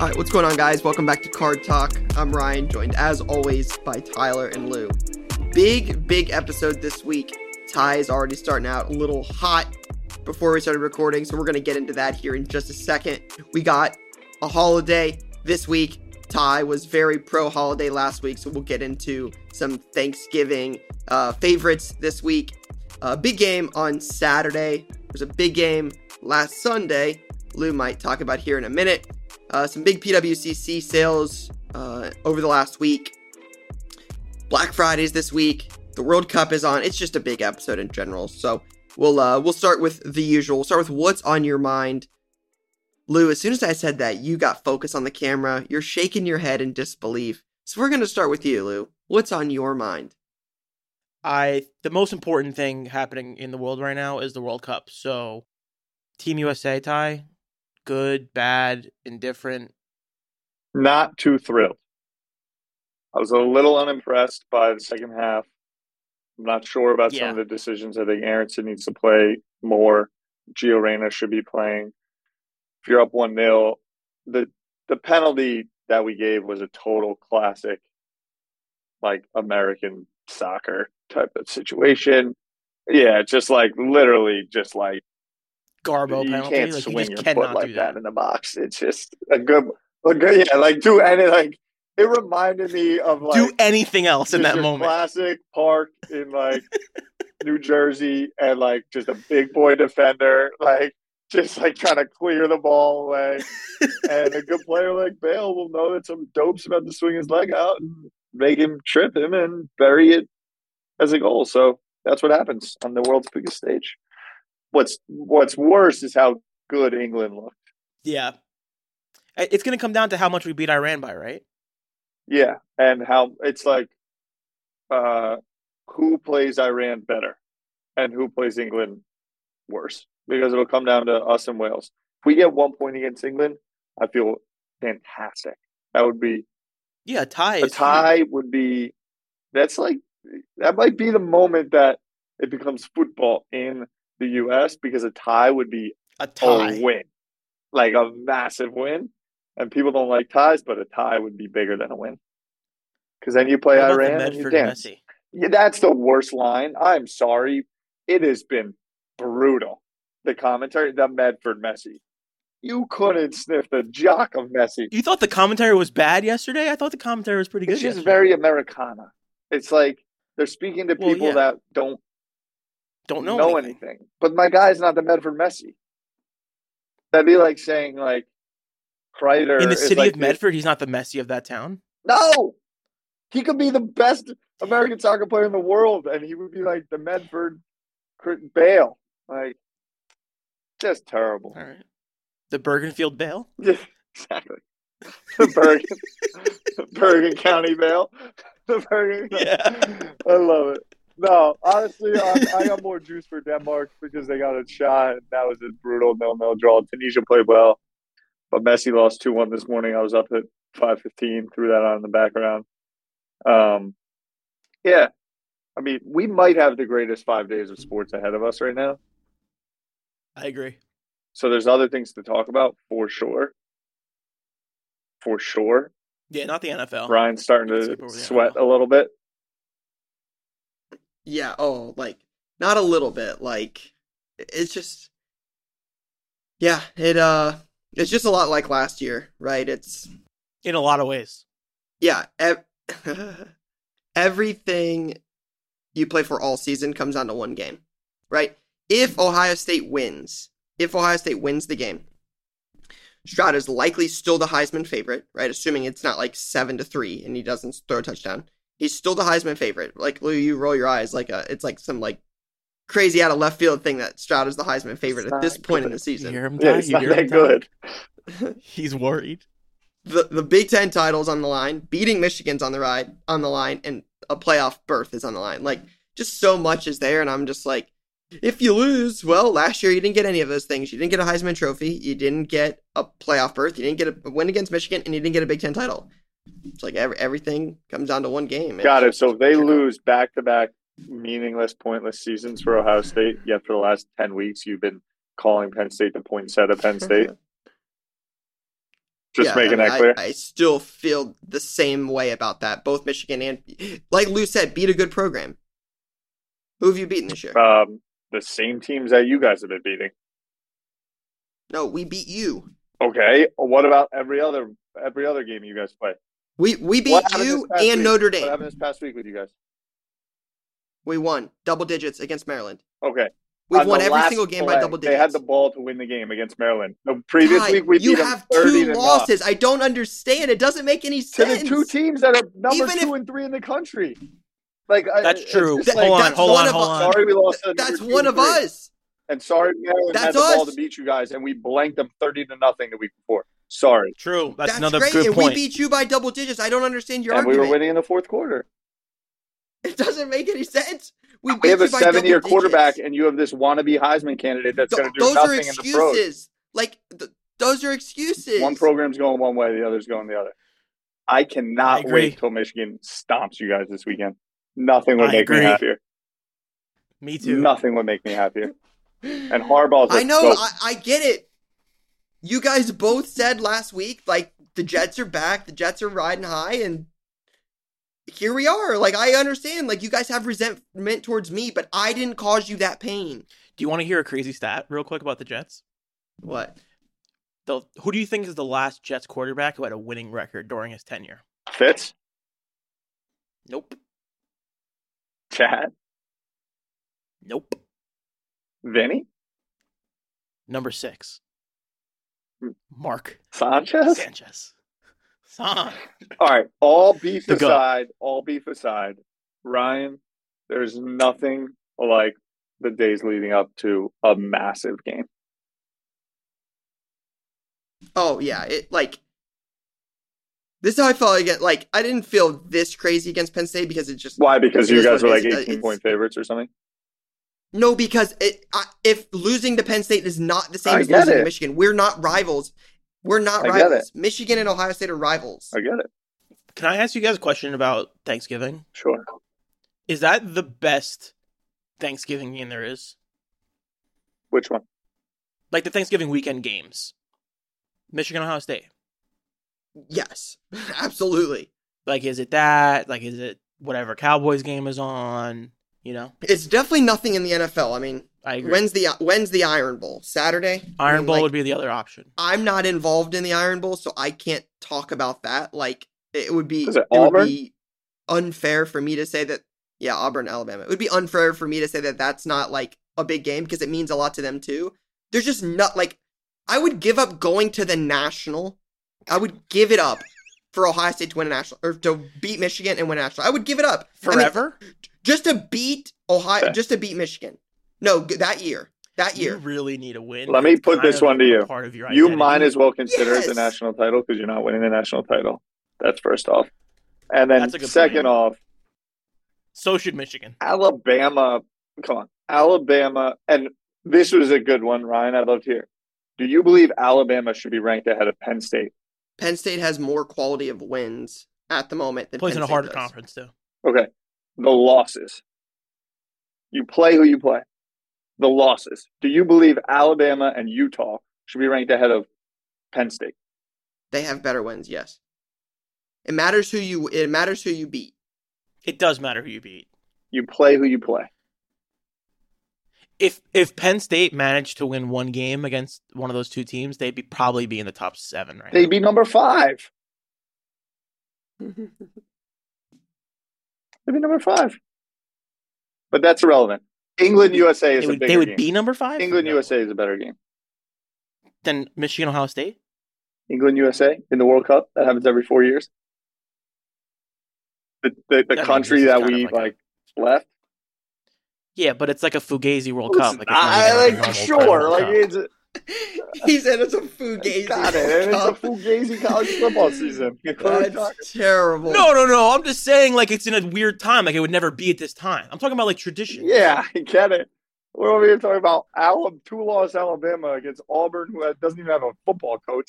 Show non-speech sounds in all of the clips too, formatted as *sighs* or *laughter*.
All right, what's going on, guys? Welcome back to Card Talk. I'm Ryan, joined as always by Tyler and Lou. Big, big episode this week. Ty is already starting out a little hot before we started recording, so we're going to get into that here in just a second. We got a holiday this week. Ty was very pro holiday last week, so we'll get into some Thanksgiving uh, favorites this week. A uh, big game on Saturday. There's a big game last Sunday. Lou might talk about here in a minute. Uh, some big PWCC sales uh, over the last week. Black Fridays this week. The World Cup is on. It's just a big episode in general. So we'll uh, we'll start with the usual. We'll start with what's on your mind. Lou, as soon as I said that, you got focus on the camera. You're shaking your head in disbelief. So we're going to start with you, Lou. What's on your mind? I the most important thing happening in the world right now is the World Cup. So Team USA Ty, good, bad, indifferent? Not too thrilled. I was a little unimpressed by the second half. I'm not sure about yeah. some of the decisions. I think Aaronson needs to play more. Gio Reyna should be playing. If you're up one 0 the the penalty that we gave was a total classic, like American soccer type of situation. Yeah, just like literally, just like Garbo you penalty. can't like, swing you your just foot like do that. in the box. It's just a good, a good, yeah, like do any like. It reminded me of like do anything else in that moment. Classic park in like *laughs* New Jersey, and like just a big boy defender, like just like trying to clear the ball away. and a good player like Bale will know that some dope's about to swing his leg out and make him trip him and bury it as a goal. So that's what happens on the world's biggest stage what's what's worse is how good England looked. Yeah, it's going to come down to how much we beat Iran by, right? Yeah, and how it's like uh, who plays Iran better and who plays England worse because it'll come down to us and Wales. If we get one point against England, I feel fantastic. That would be yeah, a tie. A tie would be that's like that might be the moment that it becomes football in the U.S. because a tie would be a tie a win, like a massive win. And people don't like ties, but a tie would be bigger than a win. Because then you play Iran and you dance. Messi? Yeah, that's the worst line. I'm sorry. It has been brutal. The commentary, the Medford Messi. You couldn't sniff the jock of Messi. You thought the commentary was bad yesterday? I thought the commentary was pretty good. It's just yesterday. very Americana. It's like they're speaking to people well, yeah. that don't don't know, know anything. anything. But my guy's not the Medford Messi. That'd be like saying like Kreider in the city like of Medford. he's not the Messi of that town. No, he could be the best American soccer player in the world, and he would be like the Medford Bale. Like, just terrible. All right, the Bergenfield Bale. *laughs* Yeah, exactly. The Bergen, *laughs* Bergen County Bale. *laughs* The Bergen. Yeah, I love it. No, honestly, I, I got more juice for Denmark because they got a shot. And that was a brutal nil-nil draw. Tunisia played well, but Messi lost two one this morning. I was up at five fifteen. Threw that on in the background. Um, yeah, I mean, we might have the greatest five days of sports ahead of us right now. I agree. So there's other things to talk about for sure. For sure. Yeah, not the NFL. Brian's starting to sweat NFL. a little bit. Yeah, oh, like not a little bit, like it's just Yeah, it uh it's just a lot like last year, right? It's in a lot of ways. Yeah, ev- *laughs* everything you play for all season comes down to one game, right? If Ohio State wins, if Ohio State wins the game, Stroud is likely still the Heisman favorite, right? Assuming it's not like seven to three and he doesn't throw a touchdown he's still the Heisman favorite. Like Lou, you roll your eyes like a, uh, it's like some like crazy out of left field thing that Stroud is the Heisman favorite it's at this point good. in the season. You hear him, yeah, it's not that good. *laughs* He's worried. the the Big Ten titles on the line, beating Michigan's on the ride on the line, and a playoff berth is on the line. Like just so much is there, and I'm just like, if you lose, well, last year you didn't get any of those things. You didn't get a Heisman Trophy, you didn't get a playoff berth, you didn't get a win against Michigan, and you didn't get a Big Ten title. It's like every, everything comes down to one game. Got it. So if they lose back to back meaningless, pointless seasons for Ohio State, yet for the last ten weeks you've been calling Penn State the poinsettia Penn *laughs* State. Just Yeah, making I mean, that clear. I, I still feel the same way about that. Both Michigan and, like Lou said, beat a good program. Who have you beaten this year? um, the same teams that you guys have been beating. No, we beat you. Okay. What about every other every other game you guys play? We we beat What you and week? Notre What Dame. happened this past week with you guys? We won double digits against Maryland. Okay. We've On won every single game by double digits. They had the ball to win the game against Maryland. The previous Ty, week we you beat them have 30 two losses. nothing. I don't understand. It doesn't make any sense. to sense. the two teams that are number Even two if- and three in the country. Like That's it's true. just That- like, hold on, hold one on, of hold us. on. Sorry, we lost. That's one of three. us. And sorry, Maryland had That's the ball to beat you guys, and we blanked them thirty to nothing the week before. Sorry, True. That's, That's, another great. good and point. we beat you by double digits. I don't understand your and we argument. were winning in the fourth quarter. It doesn't make any sense. We, We beat have a you by double seven-year quarterback, and you have this wannabe Heisman candidate that's Th- going to do those are nothing in the pros. excuses. Like th- those are excuses. One program's going one way, the other's going the other. I cannot I wait till Michigan stomps you guys this weekend. Nothing would I make me happier. Me too. Nothing would make me happier. *laughs* And Harbaugh's. I know. goat. I, I get it. You guys both said last week, like the Jets are back, the Jets are riding high, and here we are. Like I understand, like you guys have resentment towards me, but I didn't cause you that pain. Do you want to hear a crazy stat real quick about the Jets? What? The, who do you think is the last Jets quarterback who had a winning record during his tenure? Fitz, Nope. Chad, Nope. Vinny, Number six. Mark Sanchez. Sanchez. Son. All right. All *laughs* beef The goat. aside, all beef aside, Ryan, there's nothing like the days leading up to a massive game. Oh yeah, it like this is how I felt again. Like I didn't feel this crazy against Penn State because it just Why? Because you guys what were like. Uh, 18 it's- point favorites or something. No because it, I, if losing to Penn State is not the same I as get losing to. Michigan, we're not rivals. We're not I rivals. Michigan and Ohio State are rivals. I get it. Can I ask you guys a question about Thanksgiving? Sure. Is that the best Thanksgiving game there is? Which one? Like the Thanksgiving weekend games? Michigan, Ohio State. Yes, *laughs* absolutely. Like, is it that? Like, is it whatever Cowboys game is on? You know, It's definitely nothing in the NFL. I mean, I agree. when's the when's the Iron Bowl? Saturday. I Iron mean, Bowl like, would be the other option. I'm not involved in the Iron Bowl, so I can't talk about that. Like it would be it it would be unfair for me to say that yeah, Auburn, Alabama. It would be unfair for me to say that that's not like a big game because it means a lot to them too. There's just not like I would give up going to the national. I would give it up for Ohio State to win a national or to beat Michigan and win a national. I would give it up I mean, Forever? just to beat Ohio, Okay. just to beat Michigan. No, that year, that year. you really need a win. Let me put this one to you. Part of your You identity. might as well consider it Yes. the national title because you're not winning the national title. That's first off. And then That's a good second point. off, So should Michigan. Alabama. Come on, Alabama, and this was a good one, Ryan. I'd love to hear. Do you believe Alabama should be ranked ahead of Penn State? Penn State has more quality of wins at the moment than Plays Penn in a State harder does. conference too. Okay, the losses. You play who you play. The losses. Do you believe Alabama and Utah should be ranked ahead of Penn State? They have better wins, yes. It matters who you it matters who you beat. It does matter who you beat. You play who you play. If if Penn State managed to win one game against one of those two teams, they'd be probably be in the top seven right They'd now. be number five. *laughs* They'd be number five. But that's irrelevant. England USA is They a would, bigger they would game. be number five. England No. USA is a better game. Than Michigan Ohio State. England USA in the World Cup that happens every four years. The the, the country that we like a- like left. Yeah, but it's like a Fugazi World Cup. Like it's I, like like sure, World like Cup. it's *laughs* He said it's a fugazi. Got it. And it's a fugazi college football season. *laughs* That's terrible. No, no, no. I'm just saying, like, it's in a weird time. Like, it would never be at this time. I'm talking about, like, tradition. Yeah, *laughs* I get it. We're over here talking about Alabama, two loss Alabama against Auburn, who doesn't even have a football coach.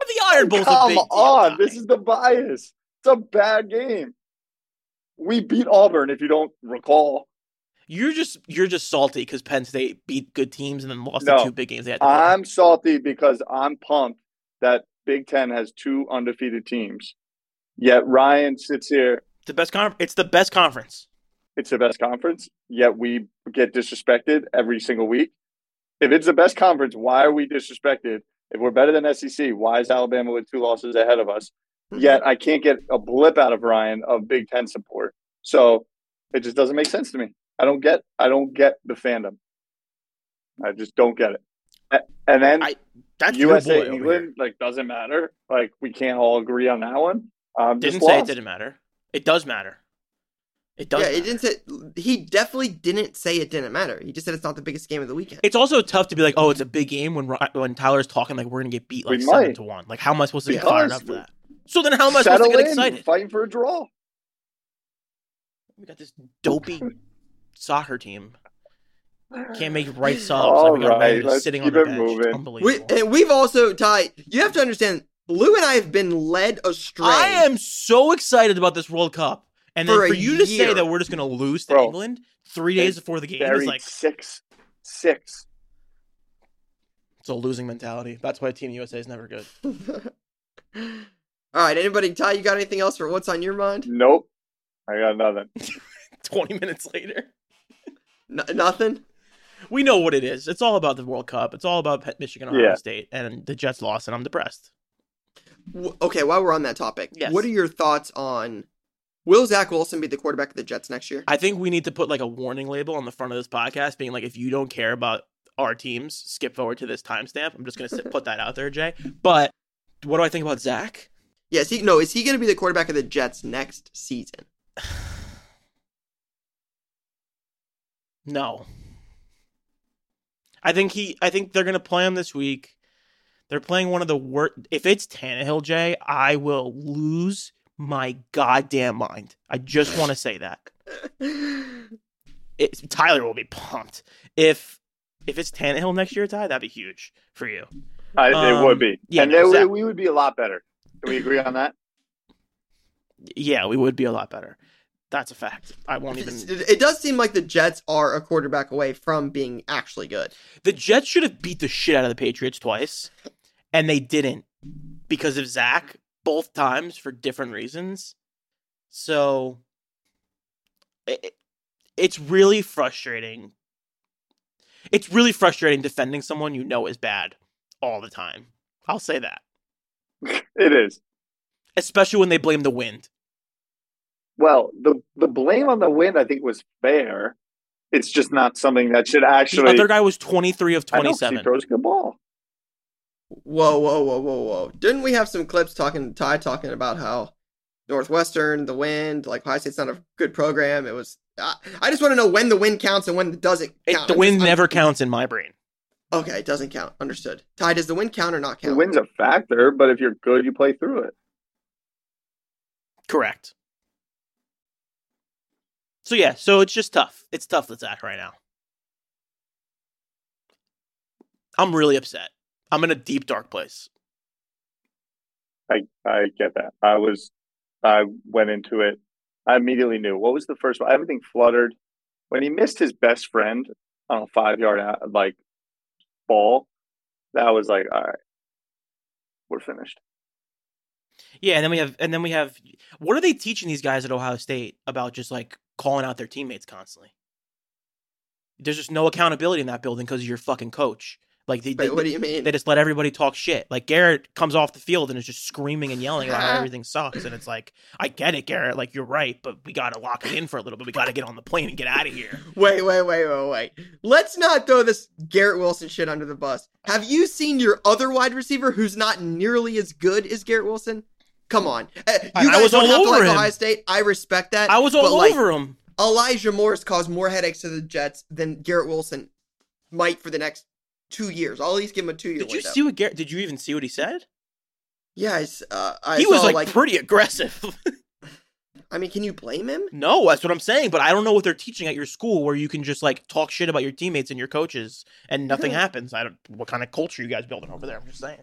The Iron Bowl's Come a big deal, on, Ty. this is the bias. It's a bad game. We beat Auburn, if you don't recall. You're just you're just salty because Penn State beat good teams and then lost No. the two big games they had to. I'm salty because I'm pumped that Big Ten has two undefeated teams. Yet Ryan sits here. The best con- It's the best conference. It's the best conference. Yet we get disrespected every single week. If it's the best conference, why are we disrespected? If we're better than SEC, why is Alabama with two losses ahead of us? Hmm. Yet I can't get a blip out of Ryan of Big Ten support. So it just doesn't make sense to me. I don't get. I don't get the fandom. I just don't get it. And then I- That's USA boy England like doesn't matter. Like we can't all agree on that one. Um, Didn't just say it didn't matter. It does matter. It does. yeah, matter. it didn't say. He definitely didn't say it didn't matter. He just said it's not the biggest game of the weekend. It's also tough to be like, oh, it's a big game when when Tyler's talking like we're gonna get beat like We seven might. to one. Like, how am I supposed to get fired up for that? So then, how am I supposed to get in, excited? fighting for a draw. We got this dopey soccer team. Can't make right *clears throat* subs. All like we got right, Rangers sitting on the bench. moving. It's we, unbelievable. and we've also Ty. You have to understand. Lou and I have been led astray. I am so excited about this World Cup, and then For for, a you to say that we're just gonna lose to Bro, England three days before the game Very is like six, six. it's a losing mentality. That's why Team USA is never good. *laughs* All right. Anybody? Ty, you got anything else for what's on your mind? Nope. I got nothing. *laughs* Twenty minutes later. N- nothing. We know what it is. It's all about the World Cup. It's all about Michigan, Ohio Yeah. State, and the Jets lost, and I'm depressed. W- Okay. While we're on that topic, Yes. what are your thoughts on? Will Zach Wilson be the quarterback of the Jets next year? I think we need to put like a warning label on the front of this podcast, being like, if you don't care about our teams, skip forward to this timestamp. I'm just gonna sit, *laughs* put that out there, Jay. But what do I think about Zach? Yes. He, no. Is he going to be the quarterback of the Jets next season? *sighs* *sighs* *sighs* No. I think he. I think they're gonna play him this week. They're playing one of the worst. If it's Tannehill, Jay, I will lose my goddamn mind. I just want to say that. It, Tyler will be pumped if if it's Tannehill next year, Ty. That'd be huge for you. I, it Um, would be. yeah, and no, then we, we would be a lot better. Can we agree on that? Yeah, we would be a lot better. That's a fact. I won't even. It it does seem like the Jets are a quarterback away from being actually good. The Jets should have beat the shit out of the Patriots twice, and they didn't because of Zach both times for different reasons. So it, it's really frustrating. It's really frustrating defending someone you know is bad all the time. I'll say that, *laughs* It is. especially when they blame the wind. Well, the the blame on the win, I think, was fair. It's just not something that should actually. the other guy was twenty three of I know, twenty 'cause he throws a good ball. Whoa, whoa, whoa, whoa, whoa! Didn't we have some clips talking Ty talking about how Northwestern, the wind, like Ohio State's not a good program. It was. I I just want to know when the win counts and when it doesn't It, the I'm wind just- I'm- never counts in my brain. Okay, it doesn't count. Understood. Ty, does the win count or not count? The count? win's a factor, but if you're good, you play through it. Correct. So yeah, so it's just tough. It's tough with Zach right now. I'm really upset. I'm in a deep dark place. I I get that. I was I went into it. I immediately knew what was the first one. Everything fluttered when he missed his best friend on a five yard out, uh, like ball. That was like, all right, we're finished. Yeah, and then we have and then we have what are they teaching these guys at Ohio State about just like calling out their teammates constantly? There's just no accountability in that building because of your fucking coach. Like they, Wait, they, what do you mean? they just let everybody talk shit. Like Garrett comes off the field and is just screaming and yelling about how *laughs* everything sucks. And it's like, I get it, Garrett. Like you're right, but we gotta lock it in for a little bit. We gotta get on the plane and get out of here. *laughs* Wait, wait, wait, wait, wait. Let's not throw this Garrett Wilson shit under the bus. Have you seen your other wide receiver who's not nearly as good as Garrett Wilson? Come on. Uh, You guys was don't all have to over like him. Ohio State. I respect that. I was all like, over him. Elijah Moore's caused more headaches to the Jets than Garrett Wilson might for the next two years. I'll at least give him a two year. Did you see what Garrett? Did you even see what he said? Yeah, uh, I he saw, was like, like pretty aggressive. *laughs* I mean, can you blame him? no, that's what I'm saying. But I don't know what they're teaching at your school where you can just like talk shit about your teammates and your coaches and nothing Yeah. happens. I don't. What kind of culture you guys building over there? I'm just saying.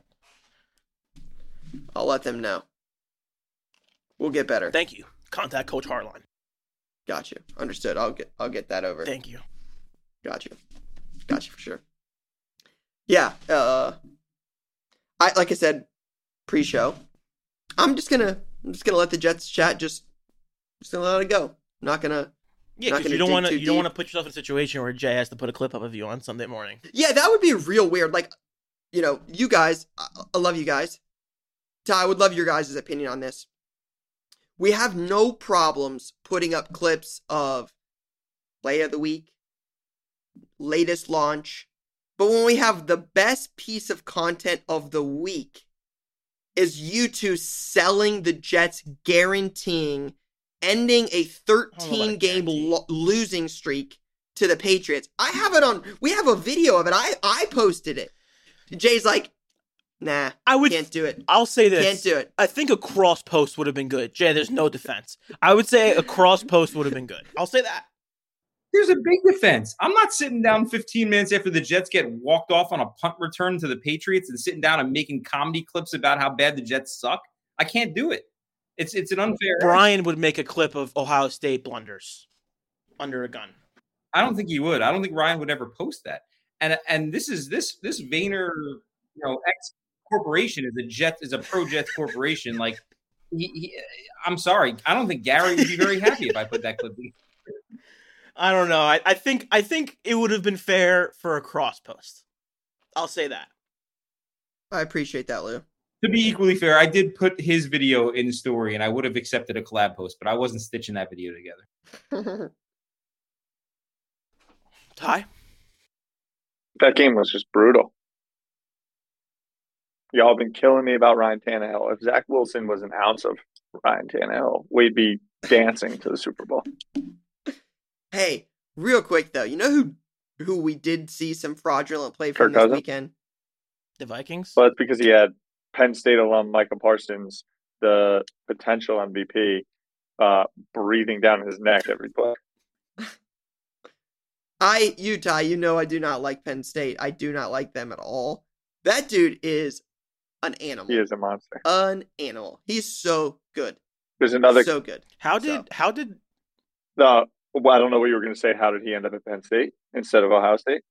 I'll let them know. We'll get better. Thank you. Contact Coach Harline. Got you. Understood. I'll get I'll get that over. Thank you. Got you. Got you for sure. Yeah. Uh, I like I said pre-show. I'm just gonna I'm just gonna let the Jets chat just just gonna let it go. I'm not gonna. Yeah, because you don't want to. You don't want to put yourself in a situation where Jay has to put a clip up of you on Sunday morning. Yeah, that would be real weird. Like, you know, you guys. I, I love you guys. Ty, I would love your guys' opinion on this. We have no problems putting up clips of play of the week, latest launch. But when we have the best piece of content of the week is you two selling the Jets guaranteeing ending a 13 game lo- losing streak to the Patriots. I have it on we have a video of it. I I posted it. Jay's like, "Nah, I would. can't do it. I'll say this. Can't do it." I think a cross post would have been good. Jay, there's no defense. I would say a cross post would have been good. I'll say that. There's a big defense. I'm not sitting down 15 minutes after the Jets get walked off on a punt return to the Patriots and sitting down and making comedy clips about how bad the Jets suck. I can't do it. It's it's an unfair. Brian would make a clip of Ohio State blunders under a gun. I don't think he would. I don't think Ryan would ever post that. And and this is this this Vayner, you know, ex corporation is a Jet is a pro Jets corporation. Like, he, he, I'm sorry, I don't think Gary would be very happy if I put that clip. I don't know. I, I think I think it would have been fair for a cross post. I'll say that. I appreciate that, Lou. To be equally fair, I did put his video in the story, and I would have accepted a collab post, but I wasn't stitching that video together. *laughs* Ty? That game was just brutal. Y'all been killing me about Ryan Tannehill. If Zach Wilson was an ounce of Ryan Tannehill, we'd be dancing to the Super Bowl. hey, real quick though, you know who who we did see some fraudulent play from Kirk this Cousins? weekend? The Vikings? But it's because he had Penn State alum Micah Parsons, the potential MVP, uh, breathing down his neck every play. *laughs* I, Utah, you know I do not like Penn State. I do not like them at all. That dude is an animal. He is a monster. An animal. He's so good. There's another. so good. how did so- how did uh, well, I don't know what you were going to say. How did he end up at Penn State instead of Ohio State?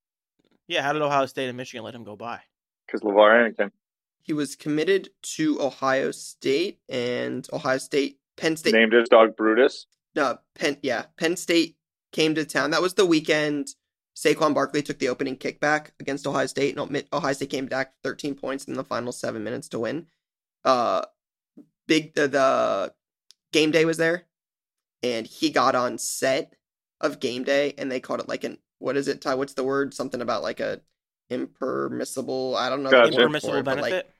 yeah, how did Ohio State and Michigan let him go by? Because LeVar Arrington. He was committed to Ohio State and Ohio State, Penn State. named his dog Brutus. No, Penn. Yeah, Penn State came to town. That was the weekend. Saquon Barkley took the opening kickback against Ohio State, and Ohio- Ohio State came back 13 points in the final seven minutes to win. Uh, big the, the game day was there, and he got on set of game day, and they called it like an what is it? Ty? What's the word? Something about like a impermissible. I don't know. Gotcha. word Impermissible it, but, like, benefit?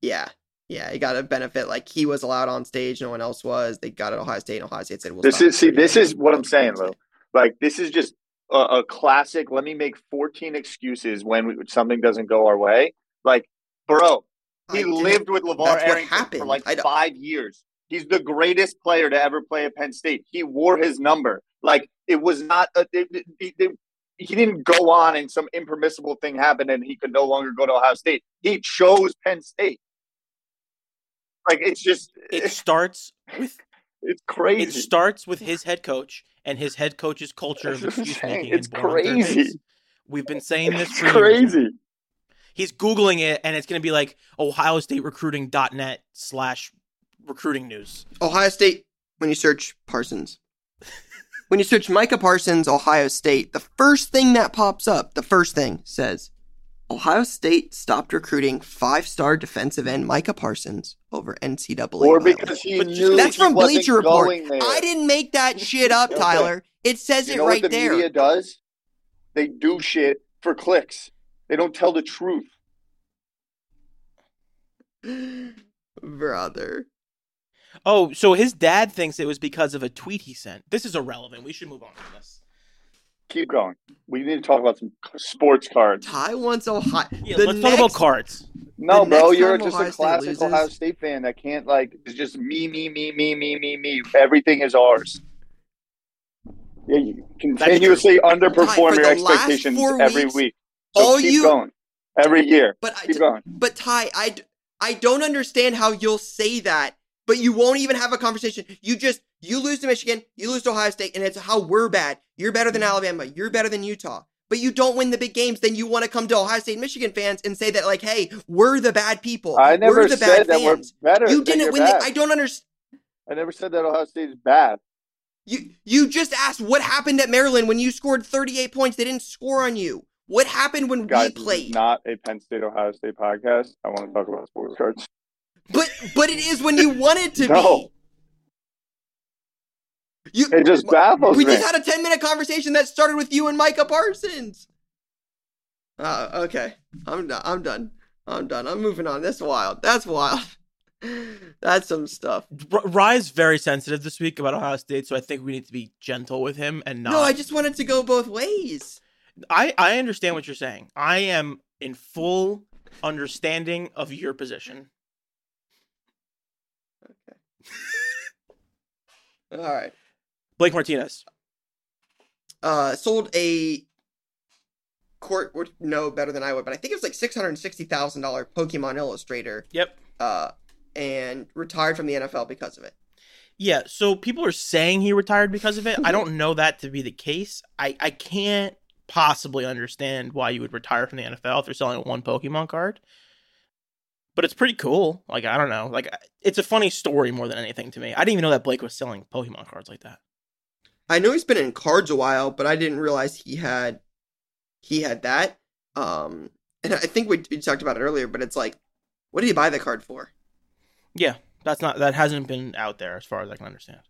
yeah. Yeah, he got a benefit. Like he was allowed on stage, no one else was. They got it at Ohio State, and Ohio State said, "We'll This is see. This is what I'm saying, Penn Lou. Like this is just a, a classic. Let me make 14 excuses when we, something doesn't go our way. Like, bro, he lived with LeVar that's what Arrington for happened. like five years. He's the greatest player to ever play at Penn State. He wore his number. Like it was not. A, it, it- it- it- he didn't go on and some impermissible thing happened and he could no longer go to Ohio State. He chose Penn State. Like it's just It it's, starts with it's crazy. it starts with his head coach and his head coach's culture of That's excuse making. It's born on third crazy. We've been saying this it's for years crazy. He's googling it, and it's going to be like Ohio State Recruiting.net slash recruiting news. Ohio State, when you search Parsons, *laughs* when you search Micah Parsons, Ohio State, the first thing that pops up, the first thing says, Ohio State stopped recruiting five star defensive end Micah Parsons over NCAA. Or violence." because he But knew That's he from wasn't Bleacher Report. I didn't make that shit up, Okay. Tyler. It says You it know right what the there. media does? They do shit for clicks. They don't tell the truth. *sighs* Brother. Oh, so his dad thinks it was because of a tweet he sent. This is irrelevant. We should move on from this. Keep going. We need to talk about some sports cards. Ty wants Ohio. Yeah, the let's next, talk about cards. No, bro, you're just Ohio a classic loses- Ohio State fan that can't like. It's just me, me, me, me, me, me, me. Everything is ours. Yeah, you continuously underperform for your expectations every weeks, week. So all keep you- going. Every year, But I, keep going. but Ty, I I don't understand how you'll say that, but you won't even have a conversation. You just you lose to Michigan, you lose to Ohio State, and it's how we're bad. You're better than mm-hmm. Alabama. You're better than Utah. But you don't win the big games, then you want to come to Ohio State, Michigan fans, and say that like, "Hey, we're the bad people. I never we're the said bad that fans." we're better. You didn't win. The, I don't understand. I never said that Ohio State is bad. You you just asked what happened at Maryland when you scored 38 points. They didn't score on you. What happened when Guys, we played? not a Penn State Ohio State podcast. I want to talk about sports cards. But but it is when you want it to No. be. You It just baffles we me. We just had a 10 minute conversation that started with you and Micah Parsons. Uh, okay. I'm done. I'm done. I'm done. I'm moving on. That's wild. That's wild. *laughs* That's some stuff. R- Rye's very sensitive this week about Ohio State, so I think we need to be gentle with him and not. No, I just wanted to go both ways. I, I understand what you're saying. I am in full understanding of your position. *laughs* All right. Blake Martinez. uh, sold a court would know better than I would, but I think it was like six hundred sixty thousand dollar Pokemon Illustrator, Yep. uh, and retired from the NFL because of it. Yeah, so people are saying he retired because of it. I don't know that to be the case. I, I can't possibly understand why you would retire from the NFL if you're selling one Pokemon card. But it's pretty cool. Like, I don't know. Like, it's a funny story more than anything to me. I didn't even know that Blake was selling Pokemon cards like that. I know he's been in cards a while, but I didn't realize he had he had that. Um, and I think we, we talked about it earlier, but it's like, what did he buy the card for? Yeah, that's not, that hasn't been out there as far as I can understand.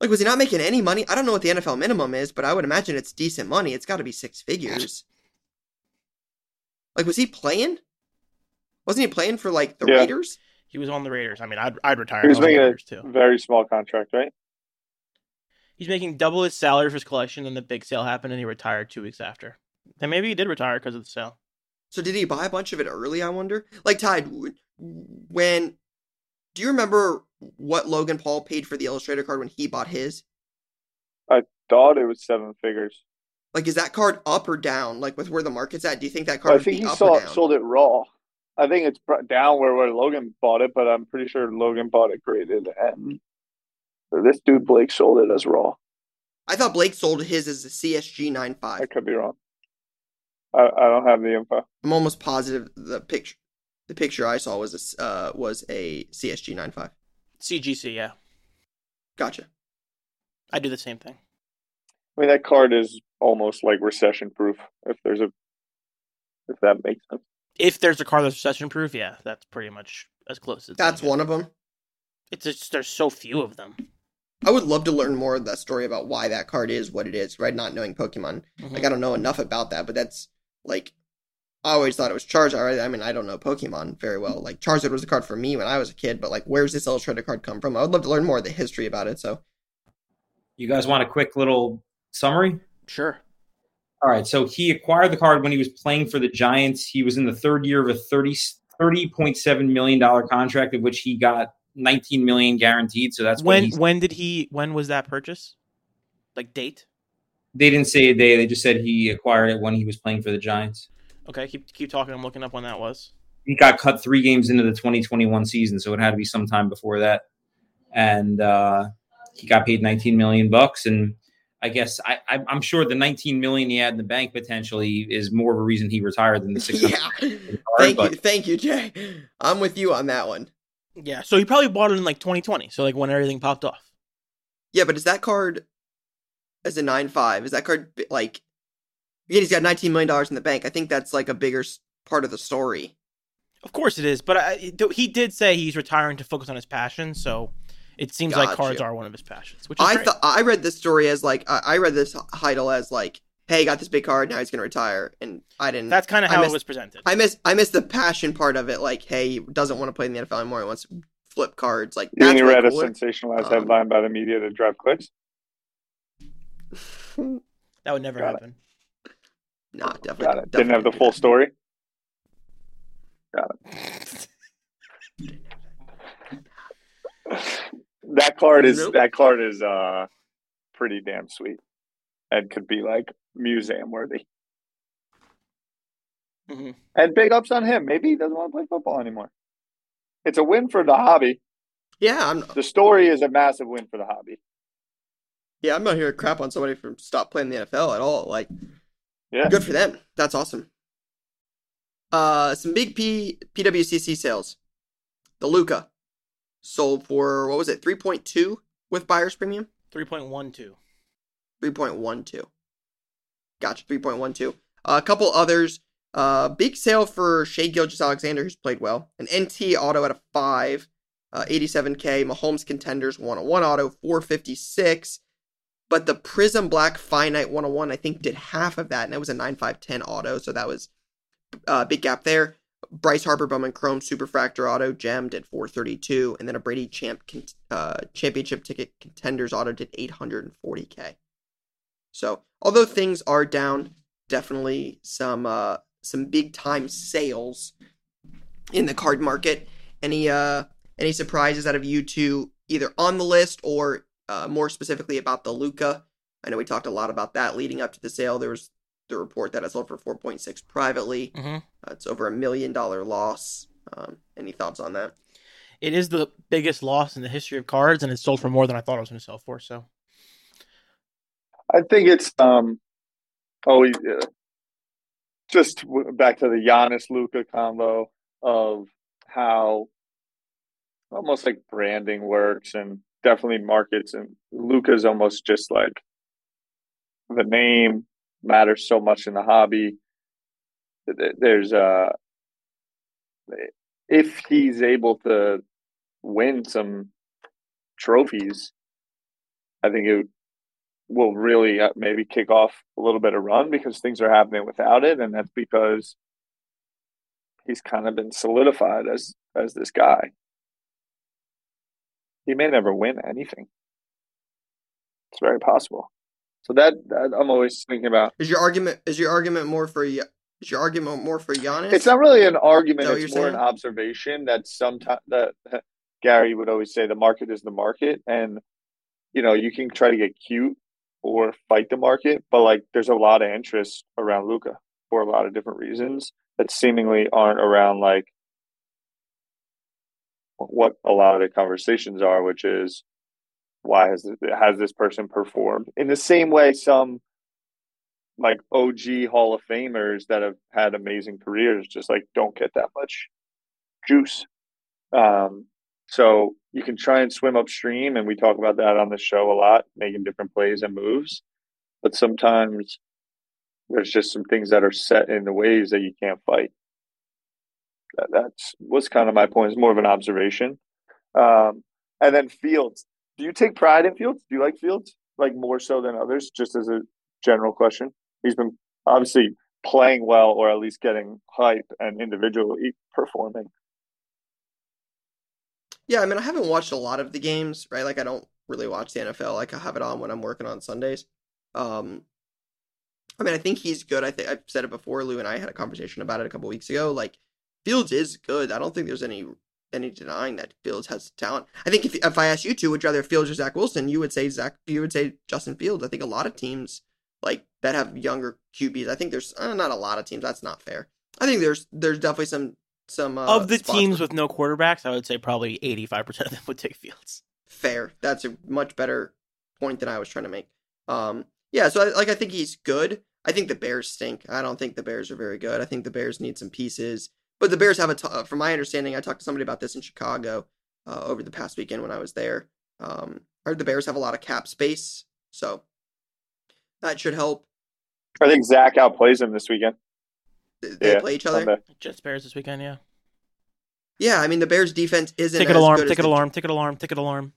Like, was he not making any money? I don't know what the NFL minimum is, but I would imagine it's decent money. It's got to be six figures. *sighs* Like, was he playing? Wasn't he playing for like the Yeah. Raiders? He was on the Raiders. I mean, I'd, I'd retire. He was making Raiders too. a very small contract, right? He's making double his salary for his collection, and the big sale happened, and he retired two weeks after. And maybe he did retire because of the sale. So did he buy a bunch of it early? I wonder. Like Tide, when do you remember what Logan Paul paid for the Illustrator card when he bought his? I thought it was seven figures. Like, is that card up or down? Like with where the market's at, do you think that card I would think be he up saw or down? sold it raw. I think it's down where, where Logan bought it, but I'm pretty sure Logan bought it graded. And this dude Blake sold it as raw. I thought Blake sold his as a CSG 95. I could be wrong. I, I don't have the info. I'm almost positive the picture the picture I saw was a s- uh, was a CSG 95. CGC, yeah. Gotcha. I do the same thing. I mean, that card is almost like recession proof. If there's a, if that makes sense. If there's a car that's recession proof, yeah, that's pretty much as close as That's one of them. It's just there's so few of them. I would love to learn more of that story about why that card is what it is, right? Not knowing Pokemon. Mhm. Like I don't know enough about that, but that's like I always thought it was Charizard. Right? I mean, I don't know Pokemon very well. Like Charizard was a card for me when I was a kid, but like, where's this Illustrated card come from? I would love to learn more of the history about it. So You guys want a quick little summary? Sure. All right. So he acquired the card when he was playing for the Giants. He was in the third year of a 30, $30.7 million contract, of which he got 19 million guaranteed. So that's when when when did he when was that purchase? Like date? they didn't say a day. They just said he acquired it when he was playing for the Giants. Okay, keep keep talking. I'm looking up when that was. He got cut three games into the 2021 season, so it had to be sometime before that. And uh, he got paid 19 million bucks. And I guess I, I, I'm sure the 19 million he had in the bank potentially is more of a reason he retired than the 600. yeah, card, thank but- you, thank you, Jay. I'm with you on that one. Yeah, so he probably bought it in like 2020. So like when everything popped off. Yeah, but is that card as a nine five? Is that card like? Yeah, he's got 19 million dollars in the bank. I think that's like a bigger part of the story. Of course it is, but I, he did say he's retiring to focus on his passion. So it seems like cards are one of his passions, which is I thought I read this story as like I I read this Heidel as like, hey, got this big card, now he's gonna retire, and I didn't. That's kind of I how missed- it was presented. I miss I miss the passion part of it. Like, hey, he doesn't want to play in the NFL anymore. He wants to flip cards. Like, You that's only way read a sensationalized Um, headline by the media to drive clicks. *laughs* That would never Got it. happen. No, definitely. Got it. Didn't have the do full that. story. *laughs* *laughs* That card is Nope. that card is uh pretty damn sweet, and could be like museum worthy. hmm And big ups on him. Maybe he doesn't want to play football anymore. It's a win for the hobby. Yeah, I'm. The story is a massive win for the hobby. Yeah, I'm not here to crap on somebody from stop playing the NFL at all. Like, Yeah. good for them. That's awesome. Uh, some big P PWCC sales. The Luka sold for what was it, three point two with buyer's premium, Three point one two. three point one two. Gotcha, three point one two. a couple others. Uh, big sale for Shai Gilgeous-Alexander, who's played well. An NT auto at a five, uh, 87k. Mahomes contenders one on one auto, 456. But the Prizm Black Finite 101, I think, did half of that, and it was a 9510 auto, so that was a uh, big gap there. Bryce Harper Bowman Chrome Superfractor Auto gemmed at 432, and then a Brady Champ uh, Championship Ticket Contenders Auto did 840k. So, although things are down, definitely some uh, some big time sales in the card market. Any uh any surprises out of you two, either on the list or uh, more specifically about the Luka? I know we talked a lot about that leading up to the sale. There was the report that it sold for 4.6 privately. Mm-hmm. Uh, it's over a million dollar loss. Um, any thoughts on that? It is the biggest loss in the history of cards, and it sold for more than I thought it was going to sell for. So I think it's um always uh, just w- back to the Giannis Luka combo of how almost like branding works and definitely markets and Luka's almost just like the name matters so much in the hobby. There's uh if he's able to win some trophies, I think it will really uh, maybe kick off a little bit of run because things are happening without it, and that's because he's kind of been solidified as as this guy. He may never win anything. It's very possible. So that, that I'm always thinking about. Is your argument is your argument more for is your argument more for Giannis? It's not really an argument. Is that what It's more an observation that sometimes that *laughs* Gary would always say the market is the market, and you know you can try to get cute or fight the market, but like there's a lot of interest around Luka for a lot of different reasons that seemingly aren't around like what a lot of the conversations are, which is why has this, has this person performed in the same way some like OG Hall of Famers that have had amazing careers just like don't get that much juice. Um, so you can try and swim upstream, and we talk about that on the show a lot, making different plays and moves. But sometimes there's just some things that are set in the ways that you can't fight. That, that's was kind of my point. It's more of an observation. Um, and then Fields. Do you take pride in Fields? Do you like Fields like more so than others? Just as a general question. He's been obviously playing well, or at least getting hype and individually performing. Yeah, I mean, I haven't watched a lot of the games, right? Like, I don't really watch the NFL. Like, I have it on when I'm working on Sundays. Um, I mean, I think he's good. I think I've said it before. Lou and I had a conversation about it a couple weeks ago. Like, Fields is good. I don't think there's any any denying that Fields has talent. I think if if I asked you two, would you rather Fields or Zach Wilson? You would say Zach. You would say Justin Fields. I think a lot of teams like that have younger QBs. I think there's uh, not a lot of teams. That's not fair. I think there's there's definitely some some uh, of the teams with no quarterbacks, I would say probably eighty five percent of them would take Fields. fair. That's a much better point than I was trying to make. Um, yeah, so I, like I think he's good. I think the Bears stink. I don't think the Bears are very good. I think the Bears need some pieces. But the Bears have a, t- uh, from my understanding, I talked to somebody about this in Chicago uh, over the past weekend when I was there. Um, I heard the Bears have a lot of cap space, so that should help. I think Zach outplays him this weekend. They Yeah, play each other. Sunday. Jets Bears this weekend, yeah. Yeah, I mean the Bears defense isn't Ticket as alarm, good as ticket the- alarm, ticket alarm, ticket alarm.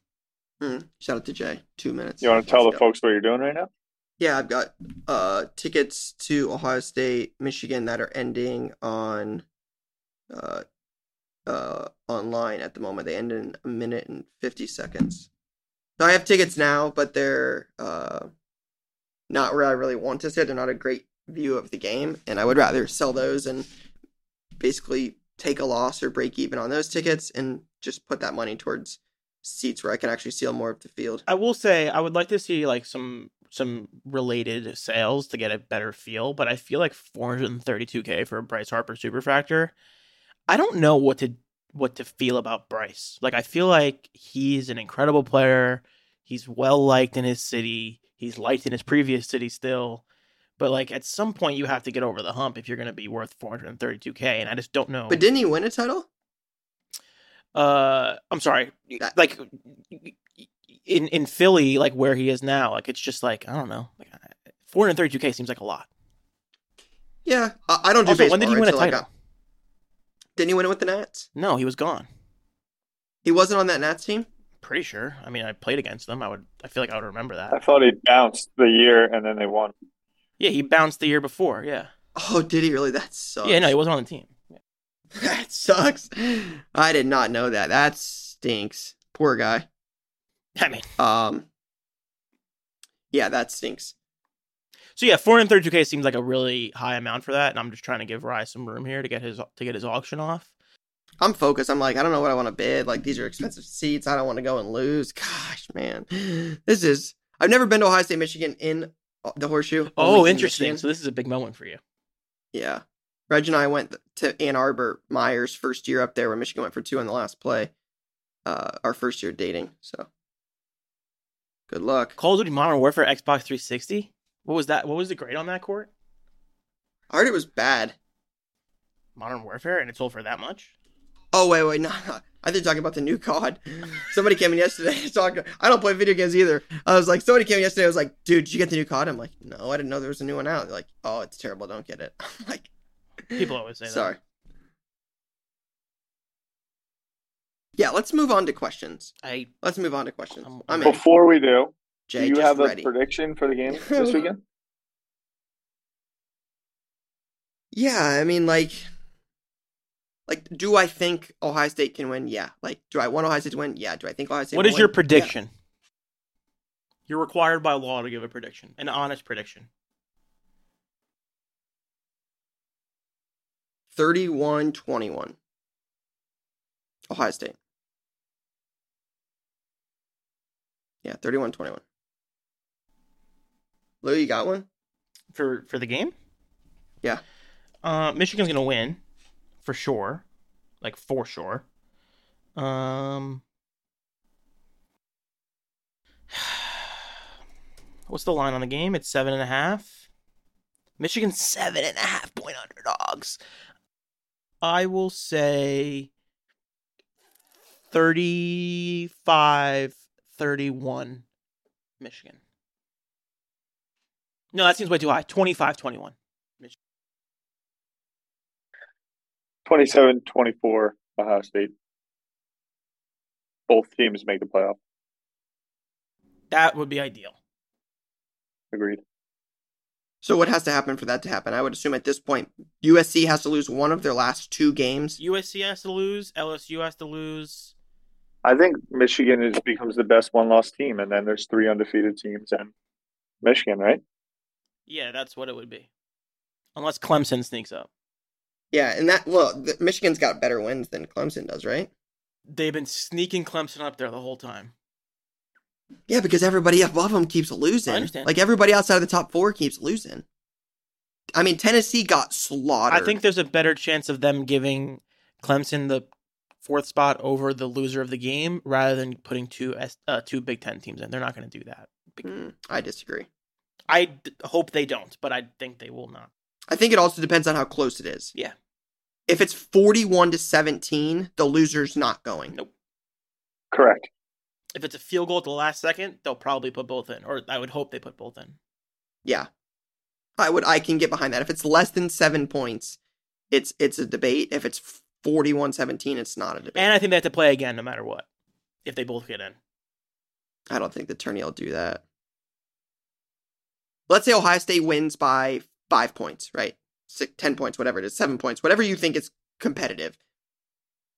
Hmm, shout out to Jay. Two minutes. You want to tell Let's the go. folks what you're doing right now? Yeah, I've got uh tickets to Ohio State, Michigan that are ending on uh uh online at the moment. They end in a minute and 50 seconds. So I have tickets now, but they're uh not where I really want to sit. They're not a great view of the game, and I would rather sell those and basically take a loss or break even on those tickets and just put that money towards seats where I can actually see more of the field. I will say I would like to see like some some related sales to get a better feel, but I feel like 432k for a Bryce Harper Superfractor. I don't know what to what to feel about Bryce. Like I feel like he's an incredible player. He's well liked in his city. He's liked in his previous city still. But like at some point you have to get over the hump if you're going to be worth 432k and I just don't know. But didn't he win a title? Uh I'm sorry. Like in in Philly like where he is now, like it's just like I don't know. Like 432k seems like a lot. Yeah, I, I don't do also, baseball. when did he win a like, title? I- didn't he win it with the Nats? No, he was gone. He wasn't on that Nats team. Pretty sure. I mean, I played against them. I would. I feel like I would remember that. I thought he bounced the year and then they won. Yeah, he bounced the year before. Yeah. Oh, did he really? That sucks. Yeah, no, he wasn't on the team. *laughs* that sucks. I did not know that. That stinks. Poor guy. I mean, Um. Yeah, that stinks. So yeah, 432k seems like a really high amount for that, and I'm just trying to give Rye some room here to get his to get his auction off. I'm focused. I'm like, I don't know what I want to bid. Like, these are expensive seats. I don't want to go and lose. Gosh, man, this is. I've never been to Ohio State, Michigan in the horseshoe. Oh, interesting. Michigan. So this is a big moment for you. Yeah. Reg and I went to Ann Arbor, Meyer's first year up there, where Michigan went for two in the last play. Uh, our first year dating. So, good luck. Call of Duty Modern Warfare Xbox 360. What was that? What was the grade on that court? I heard it was bad. Modern Warfare, and it sold for that much. Oh wait, wait, no, no. I think talking about the new COD. Somebody came in yesterday. Talking, I don't play video games either. I was like, somebody came in yesterday. I was like, dude, did you get the new COD? I'm like, no, I didn't know there was a new one out. They're like, oh, it's terrible. Don't get it. *laughs* I'm like, People always say that. sorry. Yeah, let's move on to questions. I Let's move on to questions. I'm- I'm in. Before we do, Jay, do you just have a prediction for the game *laughs* this weekend? Yeah, I mean, like, like, do I think Ohio State can win? Yeah. Like, do I want Ohio State to win? Yeah. Do I think Ohio State? What is will is your win? Yeah. prediction? You're required by law to give a prediction, an honest prediction. 31-21. Ohio State. Yeah, 31-21. Lou, you got one? for for the game. Yeah. Uh, Michigan's gonna win, for sure, like for sure. Um, *sighs* what's the line on the game? It's seven and a half. Michigan's seven and a half point underdogs. I will say 35 31 Michigan. No, that seems way too high. 25 21. 27-24 Ohio State. Both teams make the playoff. That would be ideal. Agreed. So what has to happen for that to happen? I would assume at this point USC has to lose one of their last two games. USC has to lose. LSU has to lose. I think Michigan is becomes the best one-loss team, and then there's three undefeated teams and Michigan, right? Yeah, that's what it would be. Unless Clemson sneaks up. Yeah, and that well, the, Michigan's got better wins than Clemson does, right? They've been sneaking Clemson up there the whole time. Yeah, because everybody above them keeps losing. I understand. Like everybody outside of the top four keeps losing. I mean, Tennessee got slaughtered. I think there's a better chance of them giving Clemson the fourth spot over the loser of the game rather than putting two uh, two Big Ten teams in. They're not going to do that. Hmm, I disagree. I d- hope they don't, but I think they will not. I think it also depends on how close it is. Yeah. If it's 41 to 17, the loser's not going. Nope. Correct. If it's a field goal at the last second, they'll probably put both in, or I would hope they put both in. Yeah. I would I can get behind that. If it's less than 7 points, it's it's a debate. If it's 41-17, it's not a debate. And I think they have to play again no matter what, if they both get in. I don't think the tourney will do that. Let's say Ohio State wins by 5 points, right? Six, 10 points, whatever it is, 7 points, whatever you think is competitive.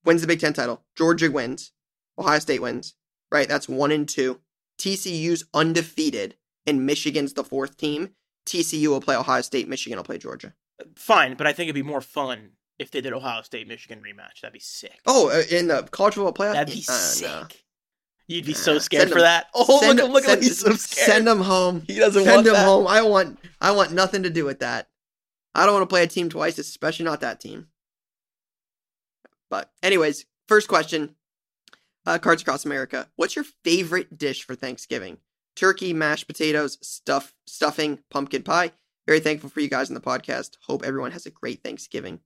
Wins the Big 10 title. Georgia wins. Ohio State wins. Right? That's 1 and 2. TCU's undefeated. and Michigan's the fourth team, TCU will play Ohio State, Michigan will play Georgia. Fine, but I think it'd be more fun if they did Ohio State Michigan rematch. That'd be sick. Oh, uh, in the college football playoff, That'd be Uh, sick. no. You'd be so scared send for him- that. Oh, send look, him- look, look, send, he's so scared. Send him home. He doesn't want to. Send him that. home. I want. I want nothing to do with that. I don't want to play a team twice, especially not that team. But anyways, first question. Uh, Cards Across America. What's your favorite dish for Thanksgiving? Turkey, mashed potatoes, stuff, stuffing, pumpkin pie. Very thankful for you guys in the podcast. Hope everyone has a great Thanksgiving.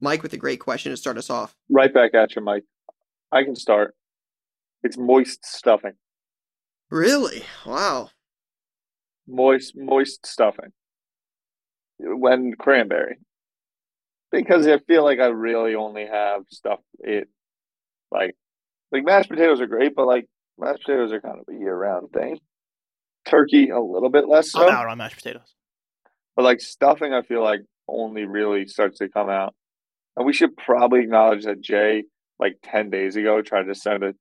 Mike with a great question to start us off. Right back at you, Mike. I can start. It's moist stuffing. Really? Wow. Moist, moist stuffing. When cranberry. Because I feel like I really only have stuff it like like mashed potatoes are great, but like mashed potatoes are kind of a year round thing. Turkey a little bit less so. I'm out on mashed potatoes. But like stuffing, I feel like only really starts to come out. And we should probably acknowledge that Jay, like 10 days ago, tried to send a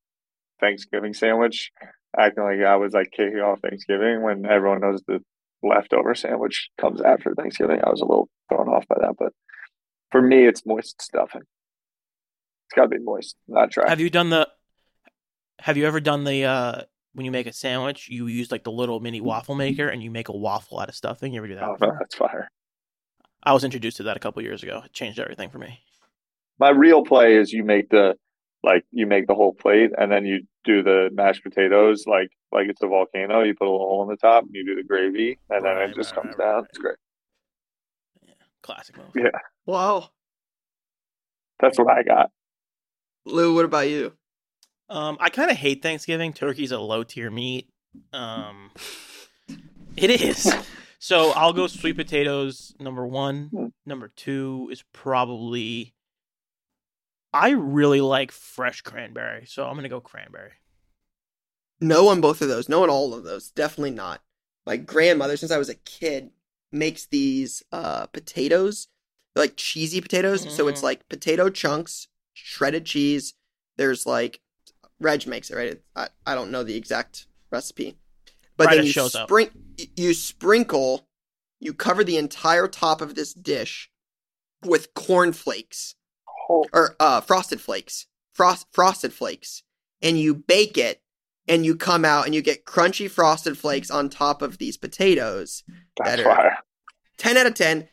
Thanksgiving sandwich, acting like I was like kicking off Thanksgiving when everyone knows the leftover sandwich comes after Thanksgiving. I was a little thrown off by that. But for me, it's moist stuffing. It's got to be moist, not dry. Have you done the? Have you ever done the? uh when you make a sandwich, you use like the little mini waffle maker and you make a waffle out of stuffing. You ever do that? oh, no, that's fire. I was introduced to that a couple years ago. It changed everything for me. My real play is you make the like you make the whole plate and then you do the mashed potatoes like like it's a volcano. You put a little hole in the top and you do the gravy and then Right, it just right, comes right, down. right. It's great. Yeah, classic move. Yeah. Wow. That's what I got. Lou, what about you? Um, I kind of hate Thanksgiving. Turkey's a low tier meat. Um, it is. So I'll go sweet potatoes number one. Hmm. Number two is probably. I really like fresh cranberry, so I'm gonna go cranberry. No on both of those. No on all of those. Definitely not. My grandmother, since I was a kid, makes these uh potatoes. They're like cheesy potatoes. So it's Mhm. like potato chunks, shredded cheese. There's like Reg makes it, right? I, I don't know the exact recipe. But Right, then you up. you sprinkle, you cover the entire top of this dish with corn flakes Or uh, frosted flakes, frost frosted flakes, and you bake it, and you come out and you get crunchy frosted flakes on top of these potatoes. that's better. fire. Ten out of ten.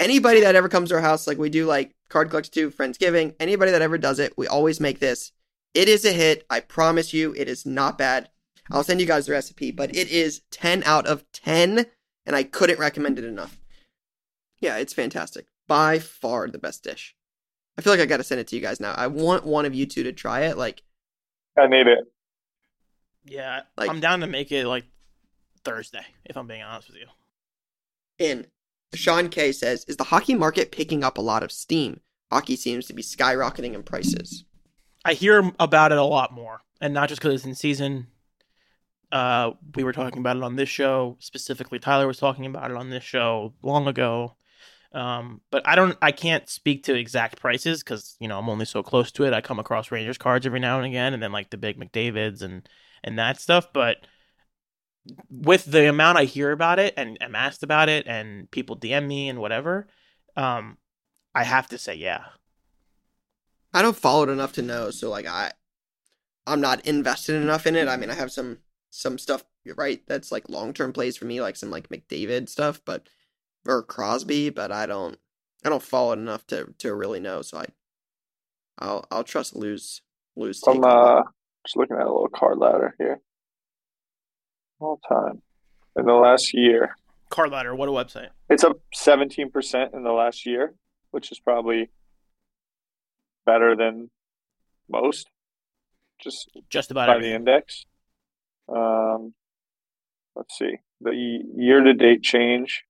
Anybody that ever comes to our house, like we do, like card collection two, friendsgiving, anybody that ever does it, we always make this. It is a hit. I promise you, it is not bad. I'll send you guys the recipe, but it is ten out of ten, and I couldn't recommend it enough. Yeah, it's fantastic. By far the best dish. I feel like I got to send it to you guys now. I want one of you two to try it. Like, I need it. Yeah, Like- I'm down to make it like Thursday, if I'm being honest with you. in Sean K says, "Is the hockey market picking up a lot of steam? Hockey seems to be skyrocketing in prices." I hear about it a lot more, and not just because it's in season. Uh, we were talking about it on this show specifically. Tyler was talking about it on this show long ago. Um, but I don't, I can't speak to exact prices because you know I'm only so close to it. I come across Rangers cards every now and again, and then like the big McDavid's and and that stuff. But with the amount I hear about it and am asked about it, and people DM me and whatever, um, I have to say yeah. I don't follow it enough to know, so like I, I'm not invested enough in it. I mean, I have some some stuff right that's like long term plays for me, like some like McDavid stuff, but or Crosby, but I don't I don't follow it enough to to really know. So I, I'll I'll trust Lou's Lou's take. I'm uh, just looking at a little card ladder here. All time. In the last year, Card ladder, what a website. it's up 17% in the last year, which is probably better than most, just Just about by the index. Um, let's see. The year to date change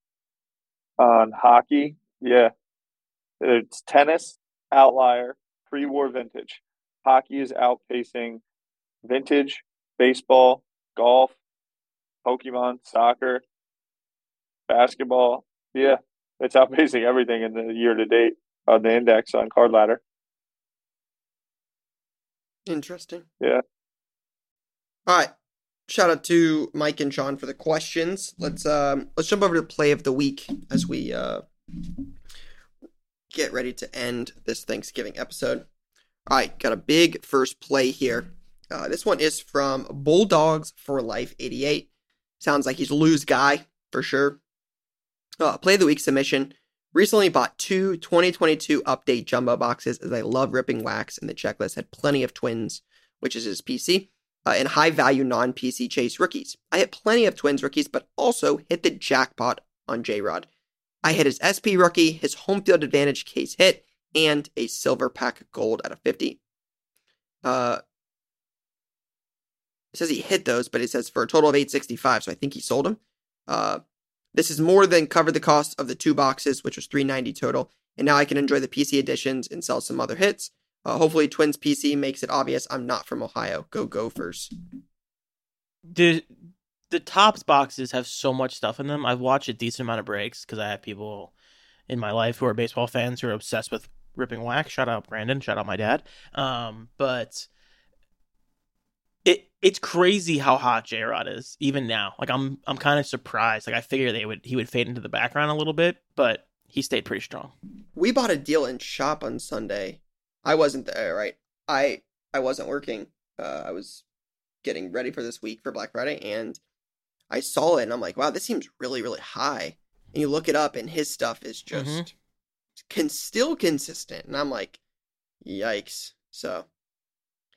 on hockey. Yeah. It's tennis, outlier, pre war vintage. Hockey is outpacing vintage, baseball, golf, Pokemon, soccer, basketball. Yeah. It's outpacing everything in the year to date on the index on card ladder. Interesting. Yeah. All right. Shout out to Mike and Sean for the questions. Let's um let's jump over to play of the week as we uh get ready to end this Thanksgiving episode. All right, got a big first play here. Uh, this one is from Bulldogs for Life 88. Sounds like he's Lou's guy for sure. Uh, play of the week submission. Recently bought two 2022 update jumbo boxes as I love ripping wax, and the checklist had plenty of twins, which is his PC, uh, and high value non PC chase rookies. I hit plenty of twins rookies, but also hit the jackpot on J Rod. I hit his SP rookie, his home field advantage case hit, and a silver pack gold out of 50. Uh, it says he hit those, but it says for a total of 865, so I think he sold them. Uh, this is more than covered the cost of the two boxes, which was 390 total, and now I can enjoy the PC editions and sell some other hits. Uh, hopefully, Twins PC makes it obvious I'm not from Ohio. Go Gophers. The the Topps boxes have so much stuff in them. I've watched a decent amount of breaks because I have people in my life who are baseball fans who are obsessed with ripping wax. Shout out Brandon. Shout out my dad. Um, but it it's crazy how hot J Rod is even now. Like I'm I'm kind of surprised. Like I figured they would he would fade into the background a little bit, but he stayed pretty strong. We bought a deal in shop on Sunday. I wasn't there, right? I I wasn't working. Uh, I was getting ready for this week for Black Friday, and I saw it, and I'm like, wow, this seems really really high. And you look it up, and his stuff is just mm-hmm. can still consistent, and I'm like, yikes. So